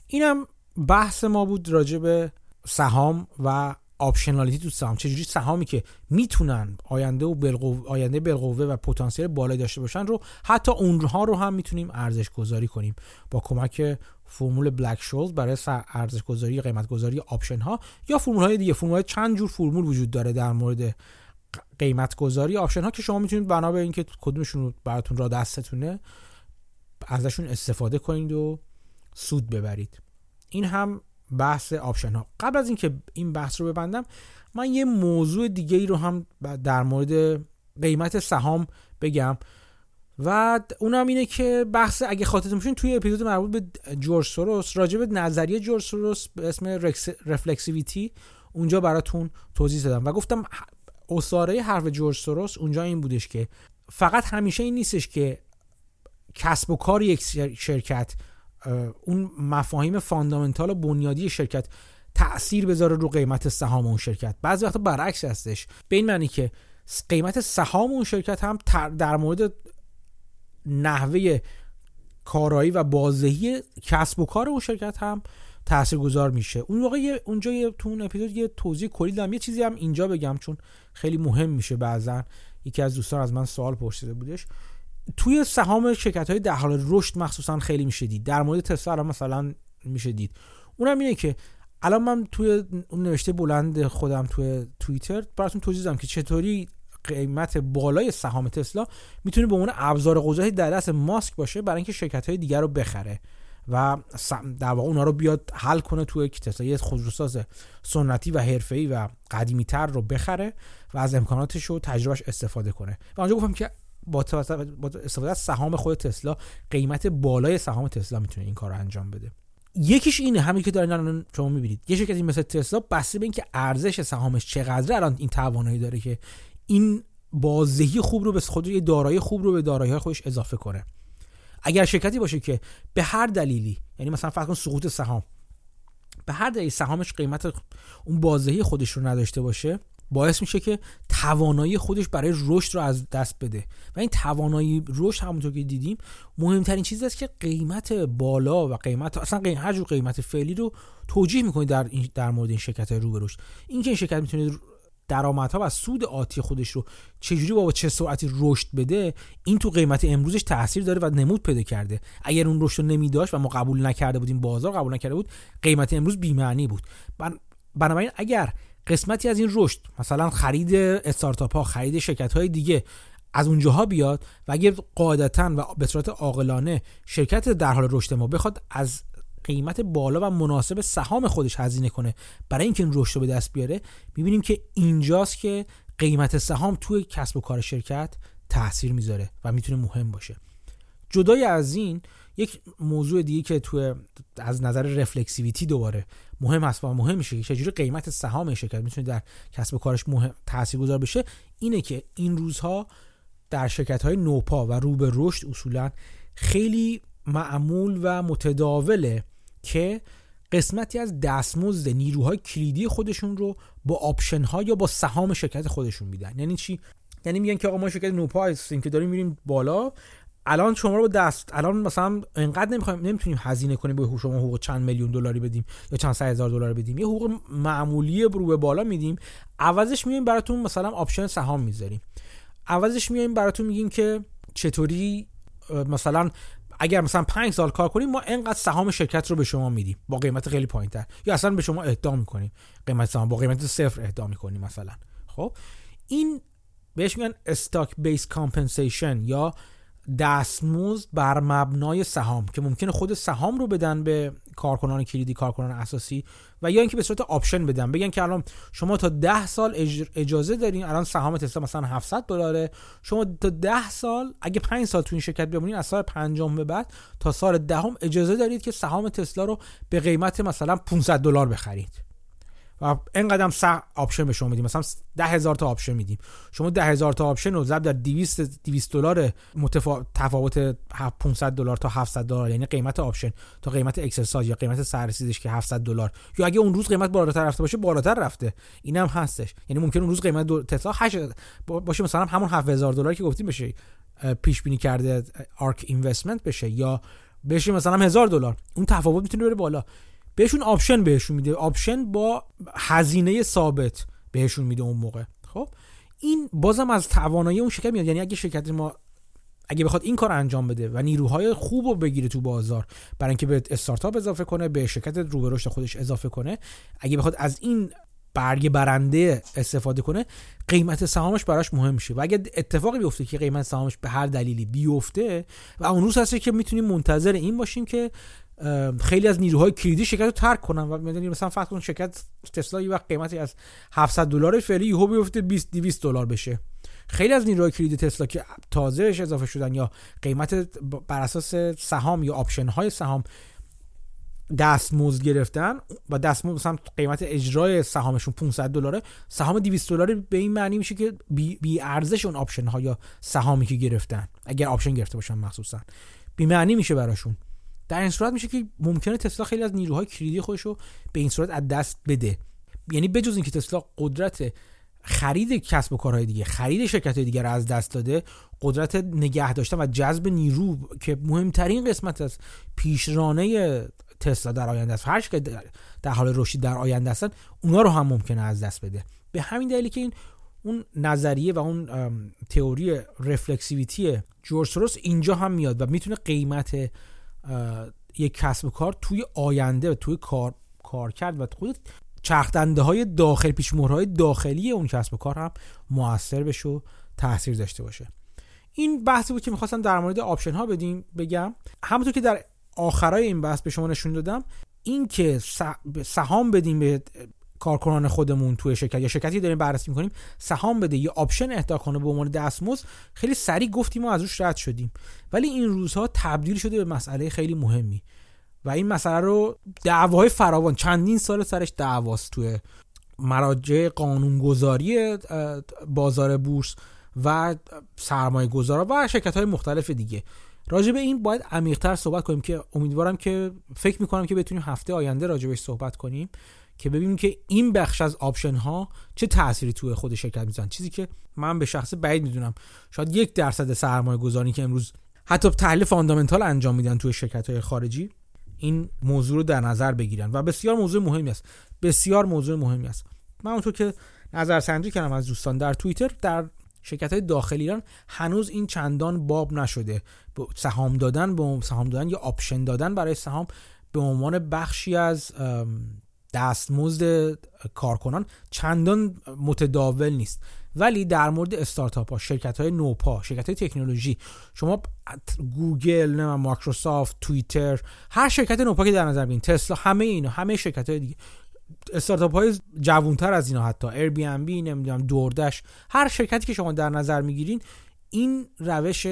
اینم بحث ما بود راجع به سهام و optionality تو سهام. چجوری سهامی که می‌تونن آینده و بالقوه آینده بالقوه و پتانسیل بالایی داشته باشن رو حتی اونها رو هم می‌تونیم ارزش گذاری کنیم. با کمک فرمول بلک شولز برای ارزش گذاری قیمت گذاری option ها یا فرمول های دیگه. فرمول های چند جور فرمول وجود داره در مورد قیمت گذاری option ها که شما می‌تونید بنا به اینکه کدومشون براتون راه دستتونه ازشون استفاده کنید و سود ببرید. این هم بحث option ها قبل از اینکه این بحث رو ببندم من یه موضوع دیگه ای رو هم در مورد قیمت سهام بگم و اونم اینه که بحث اگه خاطرتون باشین توی اپیزود مربوط به جورج سوروس راجع به نظریه جورج سوروس به اسم رفلکسیویتی اونجا براتون توضیح دادم و گفتم اصاره حرف جورج سوروس اونجا این بودش که فقط همیشه این نیستش که کسب و کار یک شرکت اون مفاهیم فاندامنتال و بنیادی شرکت تاثیر بذاره رو قیمت سهام اون شرکت. بعضی وقتا برعکس هستش. به این معنی که قیمت سهام اون شرکت هم در مورد نحوه کارایی و بازدهی کسب و کار اون شرکت هم تاثیرگذار میشه. اون واقع اونجا یه تو اون اپیزود یه توضیح کلی دادم یه چیزی هم اینجا بگم چون خیلی مهم میشه بعضا. یکی از دوستان از من سوال پرسیده بودش. توی سهام شرکت های در حال رشد مخصوصا خیلی میشه دید. در مورد تسلا الان مثلا میشه دید. اونم اینه که الان من توی اون نوشته بلند خودم توی توییتر براتون توضیح دادم که چطوری قیمت بالای سهام تسلا می‌تونه به عنوان ابزار قدرتی در دست ماسک باشه برای اینکه شرکت های دیگر رو بخره و در واقع اونها رو بیاد حل کنه توی تسلا یه خودروساز سنتی و حرفه‌ای و قدیمی تر رو بخره و از امکاناتش و تجربهش استفاده کنه. و اونجا گفتم که با استفاده از سهام خود تسلا قیمت بالای سهام تسلا می‌تونه این کار رو انجام بده. یکیش اینه همین که دارین الان شما می‌بینید. یه شرکتی مثل تسلا بسته به اینکه ارزش سهامش چقدره الان این توانایی داره که این بازدهی خوب رو به خود یه دارایی خوب رو به دارایی خودش اضافه کنه. اگر شرکتی باشه که به هر دلیلی یعنی مثلا فرض کن سقوط سهام به هر دلیل سهامش قیمت اون بازدهی خودش رو نداشته باشه باعث میشه که توانایی خودش برای رشد رو از دست بده. و این توانایی رشد همونطور که دیدیم مهمترین چیز است که قیمت بالا و قیمت اصلا قیمت هر جور قیمت فعلی رو توجیه می‌کنید در در مورد این شرکت رو به رشد اینکه این شرکت می‌تونه درآمدها و سود آتی خودش رو چجوری با چه سرعتی رشد بده این تو قیمت امروزش تاثیر داره و نمود پیدا کرده. اگر اون رشد رو نمیداشت و ما قبول نکرده بودیم بازار قبول نکرده بود قیمت امروز بی‌معنی بود. بنابراین اگر قسمتی از این رشد مثلا خرید استارتاپ ها خرید شرکت های دیگه از اونجاها بیاد و اگر قاعدتا و به صورت عاقلانه شرکت در حال رشد ما بخواد از قیمت بالا و مناسب سهام خودش هزینه کنه برای اینکه این رشد رو به دست بیاره می‌بینیم که اینجاست که قیمت سهام توی کسب و کار شرکت تاثیر می‌ذاره و می‌تونه مهم باشه. جدای از این یک موضوع دیگه که تو از نظر رفلکسیویتی دوباره مهم است و مهم میشه چجوری قیمت سهام شرکت می‌تونه در کسب و کارش مهم تاثیرگذار بشه اینه که این روزها در شرکت های نوپا و رو به رشد اصولا خیلی معمول و متداوله که قسمتی از دستمزد نیروهای کلیدی خودشون رو با option ها یا با سهام شرکت خودشون میدن. یعنی چی؟ یعنی میگن که آقا ما شرکت نوپا هستیم که داریم میریم بالا الان شما رو دست الان مثلا انقدر نمی‌خوایم نمی‌تونیم هزینه کنیم به شما حقوق چند میلیون دلاری بدیم یا چند صد هزار دلار بدیم. یه حقوق معمولی رو به بالا میدیم. عوضش میایم براتون مثلا option سهام می‌ذاریم. عوضش میایم براتون میگیم که چطوری مثلا اگر مثلا 5 سال کار کنیم ما انقدر سهام شرکت رو به شما میدیم. با قیمت خیلی پایینتر. یا اصلا به شما اهدا می‌کنیم. قیمت سهام با قیمت صفر اهدا می‌کنیم مثلا. خب؟ این بهش میگن stock-based compensation یا دستمزد بر مبنای سهام که ممکنه خود سهام رو بدن به کارکنان کلیدی کارکنان اساسی و یا اینکه به صورت option بدن. بگن که الان شما تا 10 سال اجازه دارین الان سهام تسلا مثلا 700 دلاره. شما تا 10 سال اگه 5 سال تو این شرکت بمونین از سال پنجم به بعد تا سال دهم اجازه دارید که سهام تسلا رو به قیمت مثلا 500 دلار بخرید. و اینقدر سه option به شما میدیم. مثلا ده هزار تا option میدیم. شما ده هزار تا option رو ضرب در 200 200 دلار متفا... تفاوت 500 دلار تا 700 دلار یعنی قیمت option. تا قیمت exercise یا قیمت سررسیدش که 700 دلار. یا اگه اون روز قیمت بالاتر رفته باشه بالاتر رفته. اینم هستش. یعنی ممکن اون روز قیمت دو... تسلا 8 باشه مثلا همون 7000 دلار که گفتیم بشه پیش بینی کرده ARK Investment بشه یا بشه مثلا 1000 دلار. اون تفاوت می‌تونه بره بالا. بهشون option بهشون میده. option با هزینه ثابت بهشون میده اون موقع. خب؟ این بازم از توانایی اون شرکت میاد. یعنی اگه شرکت ما اگه بخواد این کار انجام بده و نیروهای خوب رو بگیره تو بازار برای اینکه به استارتاپ اضافه کنه به شرکت رو به رشد خودش اضافه کنه اگه بخواد از این برگ برنده استفاده کنه قیمت سهامش براش مهم میشه و اگه اتفاقی بیفته که قیمت سهامش به هر دلیلی بیفته و اون روز هست که می‌تونیم منتظر این باشیم که خیلی از نیروهای کلیدی شرکت رو ترک کنن و مثلا فرض کن شرکت تسلا یه وقت قیمتی از 700 دلار فعلی یهو بیفته 20 200 دلار بشه. خیلی از نیروهای کلیدی تسلا که تازهش اضافه شدن یا قیمت بر اساس سهام یا option های سهام دستمزد گرفتن و دستمزد مثلا قیمت اجرای سهامشون 500 دلاره سهام 200 دلاری به این معنی میشه که بی ارزش اون option ها یا سهامی که گرفتن اگر option گرفته باشن مخصوصا. بی معنی میشه براشون. در این صورت میشه که ممکنه تسلا خیلی از نیروهای کلیدی خودش رو به این صورت از دست بده. یعنی بجز اینکه تسلا قدرت خرید کسب و کارهای دیگه خرید شرکت های دیگه رو از دست داده قدرت نگه داشتن و جذب نیرو که مهمترین قسمت از پیشرانه تسلا در آینده است. هر که در حال رشد در آینده هستن اونا رو هم ممکنه از دست بده. به همین دلیلی که این اون نظریه و اون تئوری رفلکسیویتی جورج سوروس اینجا هم میاد و می‌تونه قیمت یک کسب و کار توی آینده و توی کار کار کرد و خود چرخدنده های داخل بخش های داخلی اون کسب و کار هم موثر بشه و تاثیر داشته باشه. این بحثی بود که می‌خواستم در مورد option ها بدیم بگم. همونطور که در آخرای این بحث به شما نشون دادم این که سهام بدیم به کارکنان خودمون توی شرکت یا شرکتی داریم بررسی می‌کنیم سهام بده یا option اهدا کنه به عنوان دستمزد. خیلی سریع گفتیم و از روش رد شدیم. ولی این روزها تبدیل شده به مسئله خیلی مهمی. و این مسئله رو دعواهای فراوان چندین سال سرش دعواست توی مراجع قانونگذاری بازار بورس و سرمایه گذارا و شرکت های مختلف دیگه. راجع به این باید عمیقتر صحبت کنیم که امیدوارم که فکر می‌کنم که بتونیم هفته آینده راجع صحبت کنیم. که ببینیم که این بخش از آپشن ها چه تأثیری توی خود شرکت می‌زنن چیزی که من به شخص بعید می‌دونم. شاید یک درصد سرمایه گذاری که امروز حتی تحلیل fundamental انجام میدن توی شرکت های خارجی این موضوع رو در نظر بگیرن. و بسیار موضوع مهمی است. بسیار موضوع مهمی است. من اونطور که نظرسنجی کردم از دوستان در توییتر در شرکت های داخل ایران هنوز این چندان باب نشده. سهام دادن به سهام دادن یا option دادن برای سهام به عنوان بخشی از دستمزد کارکنان چندان متداول نیست. ولی در مورد استارتاپ ها شرکت های نوپا شرکت های تکنولوژی شما گوگل نه مایکروسافت توییتر هر شرکت نوپا که در نظر بگیرید تسلا همه اینا همه شرکت های دیگه استارتاپ های جوونتر از اینا حتی Airbnb نمی‌دونم DoorDash هر شرکتی که شما در نظر می‌گیرین این روش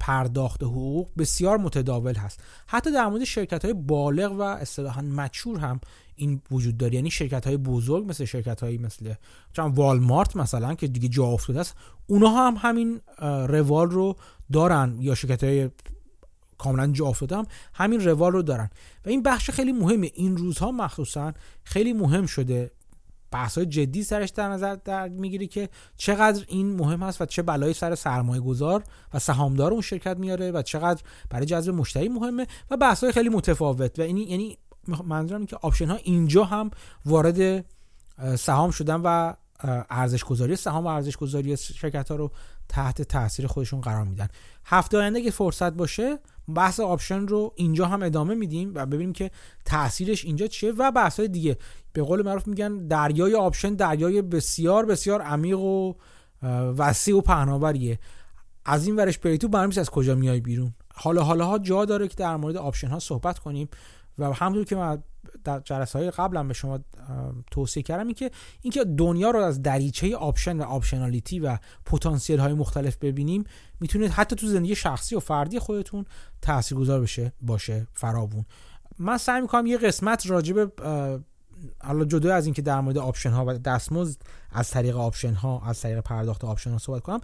پرداخت حقوق بسیار متداول هست. حتی در مورد شرکت های بالغ و اصطلاحا mature هم این وجود داره. یعنی شرکت های بزرگ مثل شرکت هایی مثل چون والمارت مثلا که دیگه جا افتاده است اونها هم همین روال رو دارن یا شرکت های کاملا جا افتاده هم همین روال رو دارن. و این بخش خیلی مهمه. این روزها مخصوصا خیلی مهم شده بحث های جدی سرش در نظر در می‌گیری که چقدر این مهم هست و چه بلایی سر سرمایه گذار و سهامدار اون شرکت میاره و چقدر برای جذب مشتری مهمه و بحث های خیلی متفاوت. و یعنی یعنی منظورم که option ها اینجا هم وارد سهام شدن و ارزش گذاری سهام و ارزش گذاری شرکت ها رو تحت تاثیر خودشون قرار میدن. هفته آینده که فرصت باشه بحث option رو اینجا هم ادامه میدیم و ببینیم که تاثیرش اینجا چیه و بحث های دیگه. به قول معروف میگن دریای option دریای بسیار بسیار عمیق و وسیع و پهناوریه. از این ورش بری تو از کجا میای بیرون؟ حالا حالا ها جا داره که در مورد option ها صحبت کنیم. و همونطور که من در جلسه های قبلا به شما توصیه کردم این که اینکه دنیا رو از دریچه option و optionality و پتانسیل های مختلف ببینیم می‌تونه حتی تو زندگی شخصی و فردی خودتون تاثیرگذار بشه باشه فراوون. من سعی می‌کنم یه قسمت راجب حالا جدا از اینکه در مورد option ها و دستمزد از طریق option ها از طریق پرداخت option ها صحبت کنم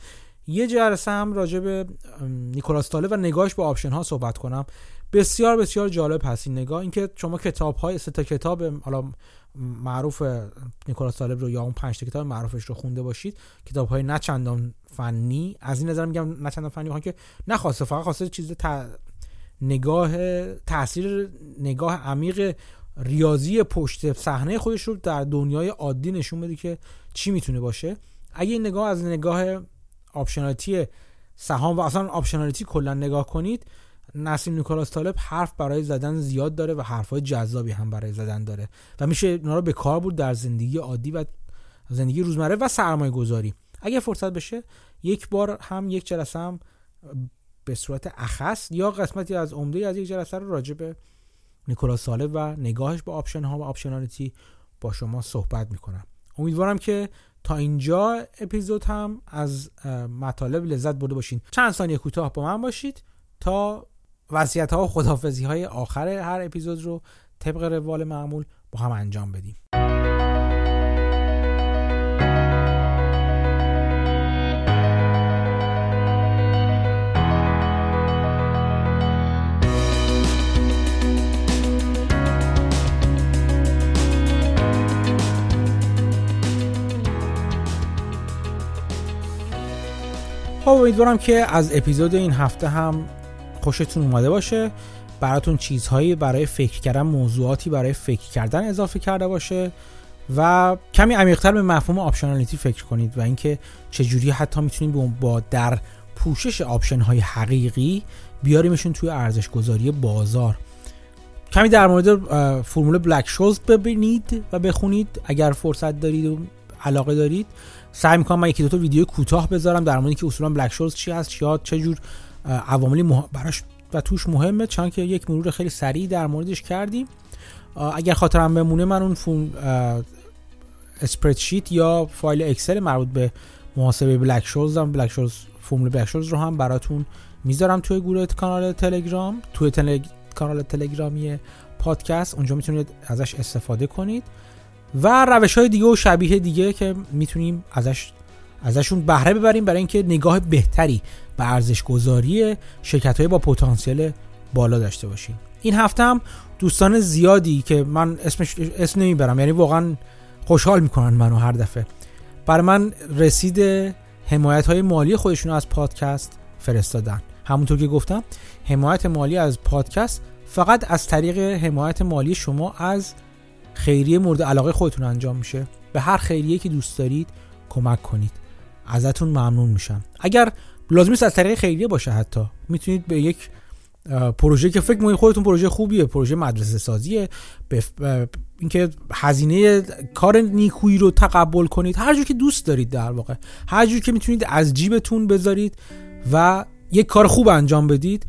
یه جلسه هم راجع به نیکولاس طالب و نگاهش به option ها صحبت کنم. بسیار بسیار جالب هست این نگاه. اینکه شما کتاب های سه تا کتاب حالا معروف نیکولاس طالب رو یا اون پنج تا کتاب معروفش رو خونده باشید. کتاب های نه چندان فنی. از این نظر میگم نه چندان فنی که نه خواسته فقط خواسته چیز نگاه تاثیر نگاه عمیق ریاضی پشت صحنه خودش رو در دنیای عادی نشون بده که چی می‌تونه باشه. اگه این نگاه از نگاه optionality سهام و اصلا optionality کلا نگاه کنید نسیم نیکولاس طالب حرف برای زدن زیاد داره و حرفهای جذابی هم برای زدن داره و میشه اونا رو به کار برد در زندگی عادی و زندگی روزمره و سرمایه گذاری اگه فرصت بشه یک بار هم یک جلسه هم به صورت اخص یا قسمتی از عمده از یک جلسه رو راجع به نیکولاس طالب و نگاهش به option ها و optionality با شما صحبت می‌کنم. امیدوارم که تا اینجا اپیزود هم از مطالب لذت برده باشین. چند ثانیه کوتاه با من باشید تا وصیت ها و خدافزی های آخر هر اپیزود رو طبق روال معمول با هم انجام بدیم. خب امیدوارم که از اپیزود این هفته هم خوشتون اومده باشه براتون چیزهایی برای فکر کردن موضوعاتی برای فکر کردن اضافه کرده باشه و کمی عمیقتر به مفهوم optionality فکر کنید و اینکه چجوری حتی می‌تونید با در پوشش option های حقیقی بیاریمشون توی ارزش گذاری بازار. کمی در مورد فرمول Black-Scholes ببینید و بخونید. اگر فرصت دارید و علاقه دارید سعی می‌کنم من یکی دو تا ویدیو کوتاه بذارم در مورد که اصولا Black Scholes چی هست یا چه جور عواملی مح... براش و توش مهمه چون که یک مرور خیلی سریع در موردش کردیم. اگر خاطرم بمونه من اون فون spreadsheet یا فایل اکسل مربوط به محاسبه Black Scholes هم Black Scholes فرمول Black Scholes رو هم براتون می‌ذارم توی گروه کانال تلگرام. توی تلگ... کانال تلگرامی پادکست اونجا می‌تونید ازش استفاده کنید. و روش های دیگه و شبیه دیگه که می‌تونیم ازش ازشون بهره ببریم برای اینکه نگاه بهتری به ارزش گذاری شرکت های با پتانسیل بالا داشته باشیم. این هفته هم دوستان زیادی که من اسمش اسم نمی‌برم یعنی واقعا خوشحال می‌کنن منو هر دفعه. برای من رسید حمایت های مالی خودشون از پادکست فرستادن. همونطور که گفتم حمایت مالی از پادکست فقط از طریق حمایت مالی شما از خیریه مورد علاقه خودتون انجام میشه. به هر خیریه که دوست دارید کمک کنید. ازتون ممنون میشم. اگر لازم نیست از طریق خیریه باشه حتی. می‌تونید به یک پروژه که فکر می‌کنید خودتون پروژه خوبیه پروژه مدرسه سازیه اینکه هزینه کار نیکویی رو تقبل کنید. هر که دوست دارید در واقع. هر که می‌تونید از جیبتون بذارید و یک کار خوب انجام بدید.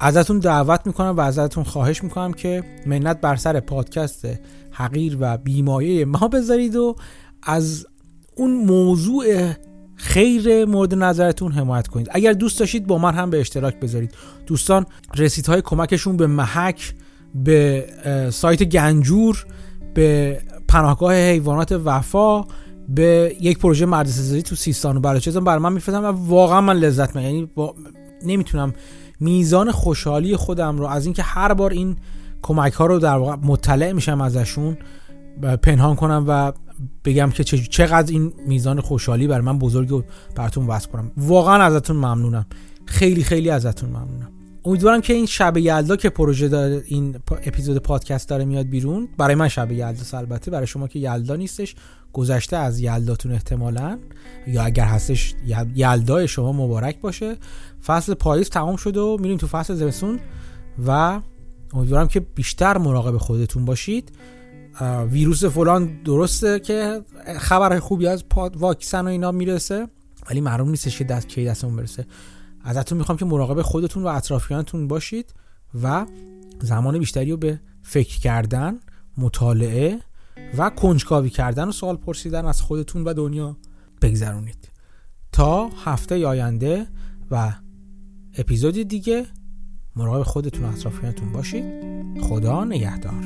ازتون دعوت می‌کنم و ازتون خواهش می‌کنم که منت بر سر پادکست حقیر و بیمایه ما بذارید و از اون موضوع خیر مورد نظرتون حمایت کنید. اگر دوست داشتید با من هم به اشتراک بذارید. دوستان رسیدهای کمکشون به محک به سایت گنجور به پناهگاه حیوانات وفا به یک پروژه مدرسه سازی تو سیستان و بلوچستان برای من میفرستم و واقعا من لذت می‌برم. یعنی نمی‌تونم میزان خوشحالی خودم رو از اینکه هر بار این کمک ها رو در واقع مطلع میشم ازشون پنهان کنم و بگم که چقدر این میزان خوشحالی برای من بزرگ و براتون وصل کنم. واقعا ازتون ممنونم. خیلی خیلی ازتون ممنونم. امیدوارم که این شب یلدا که پروژه داره این اپیزود پادکست داره میاد بیرون برای من شب یلدا البته برای شما که یلدا نیستش گذشته از یلداتون احتمالا. یا اگر هستش یلدای شما مبارک باشه. فصل پاییز تمام شده و میریم تو فصل زمستون و امیدوارم که بیشتر مراقب خودتون باشید. ویروس فلان درسته که خبر خوبی از واکسن و اینا می‌رسه ولی معلوم نیستش که دست کی دستمون برسه. ازتون می‌خوام که مراقب خودتون و اطرافیانتون باشید و زمان بیشتری رو به فکر کردن مطالعه و کنجکاوی کردن و سوال پرسیدن از خودتون و دنیا بگذرونید. تا هفته آینده و اپیزود دیگه مراقب خودتون و اطرافیانتون باشید. خدا نگهدار.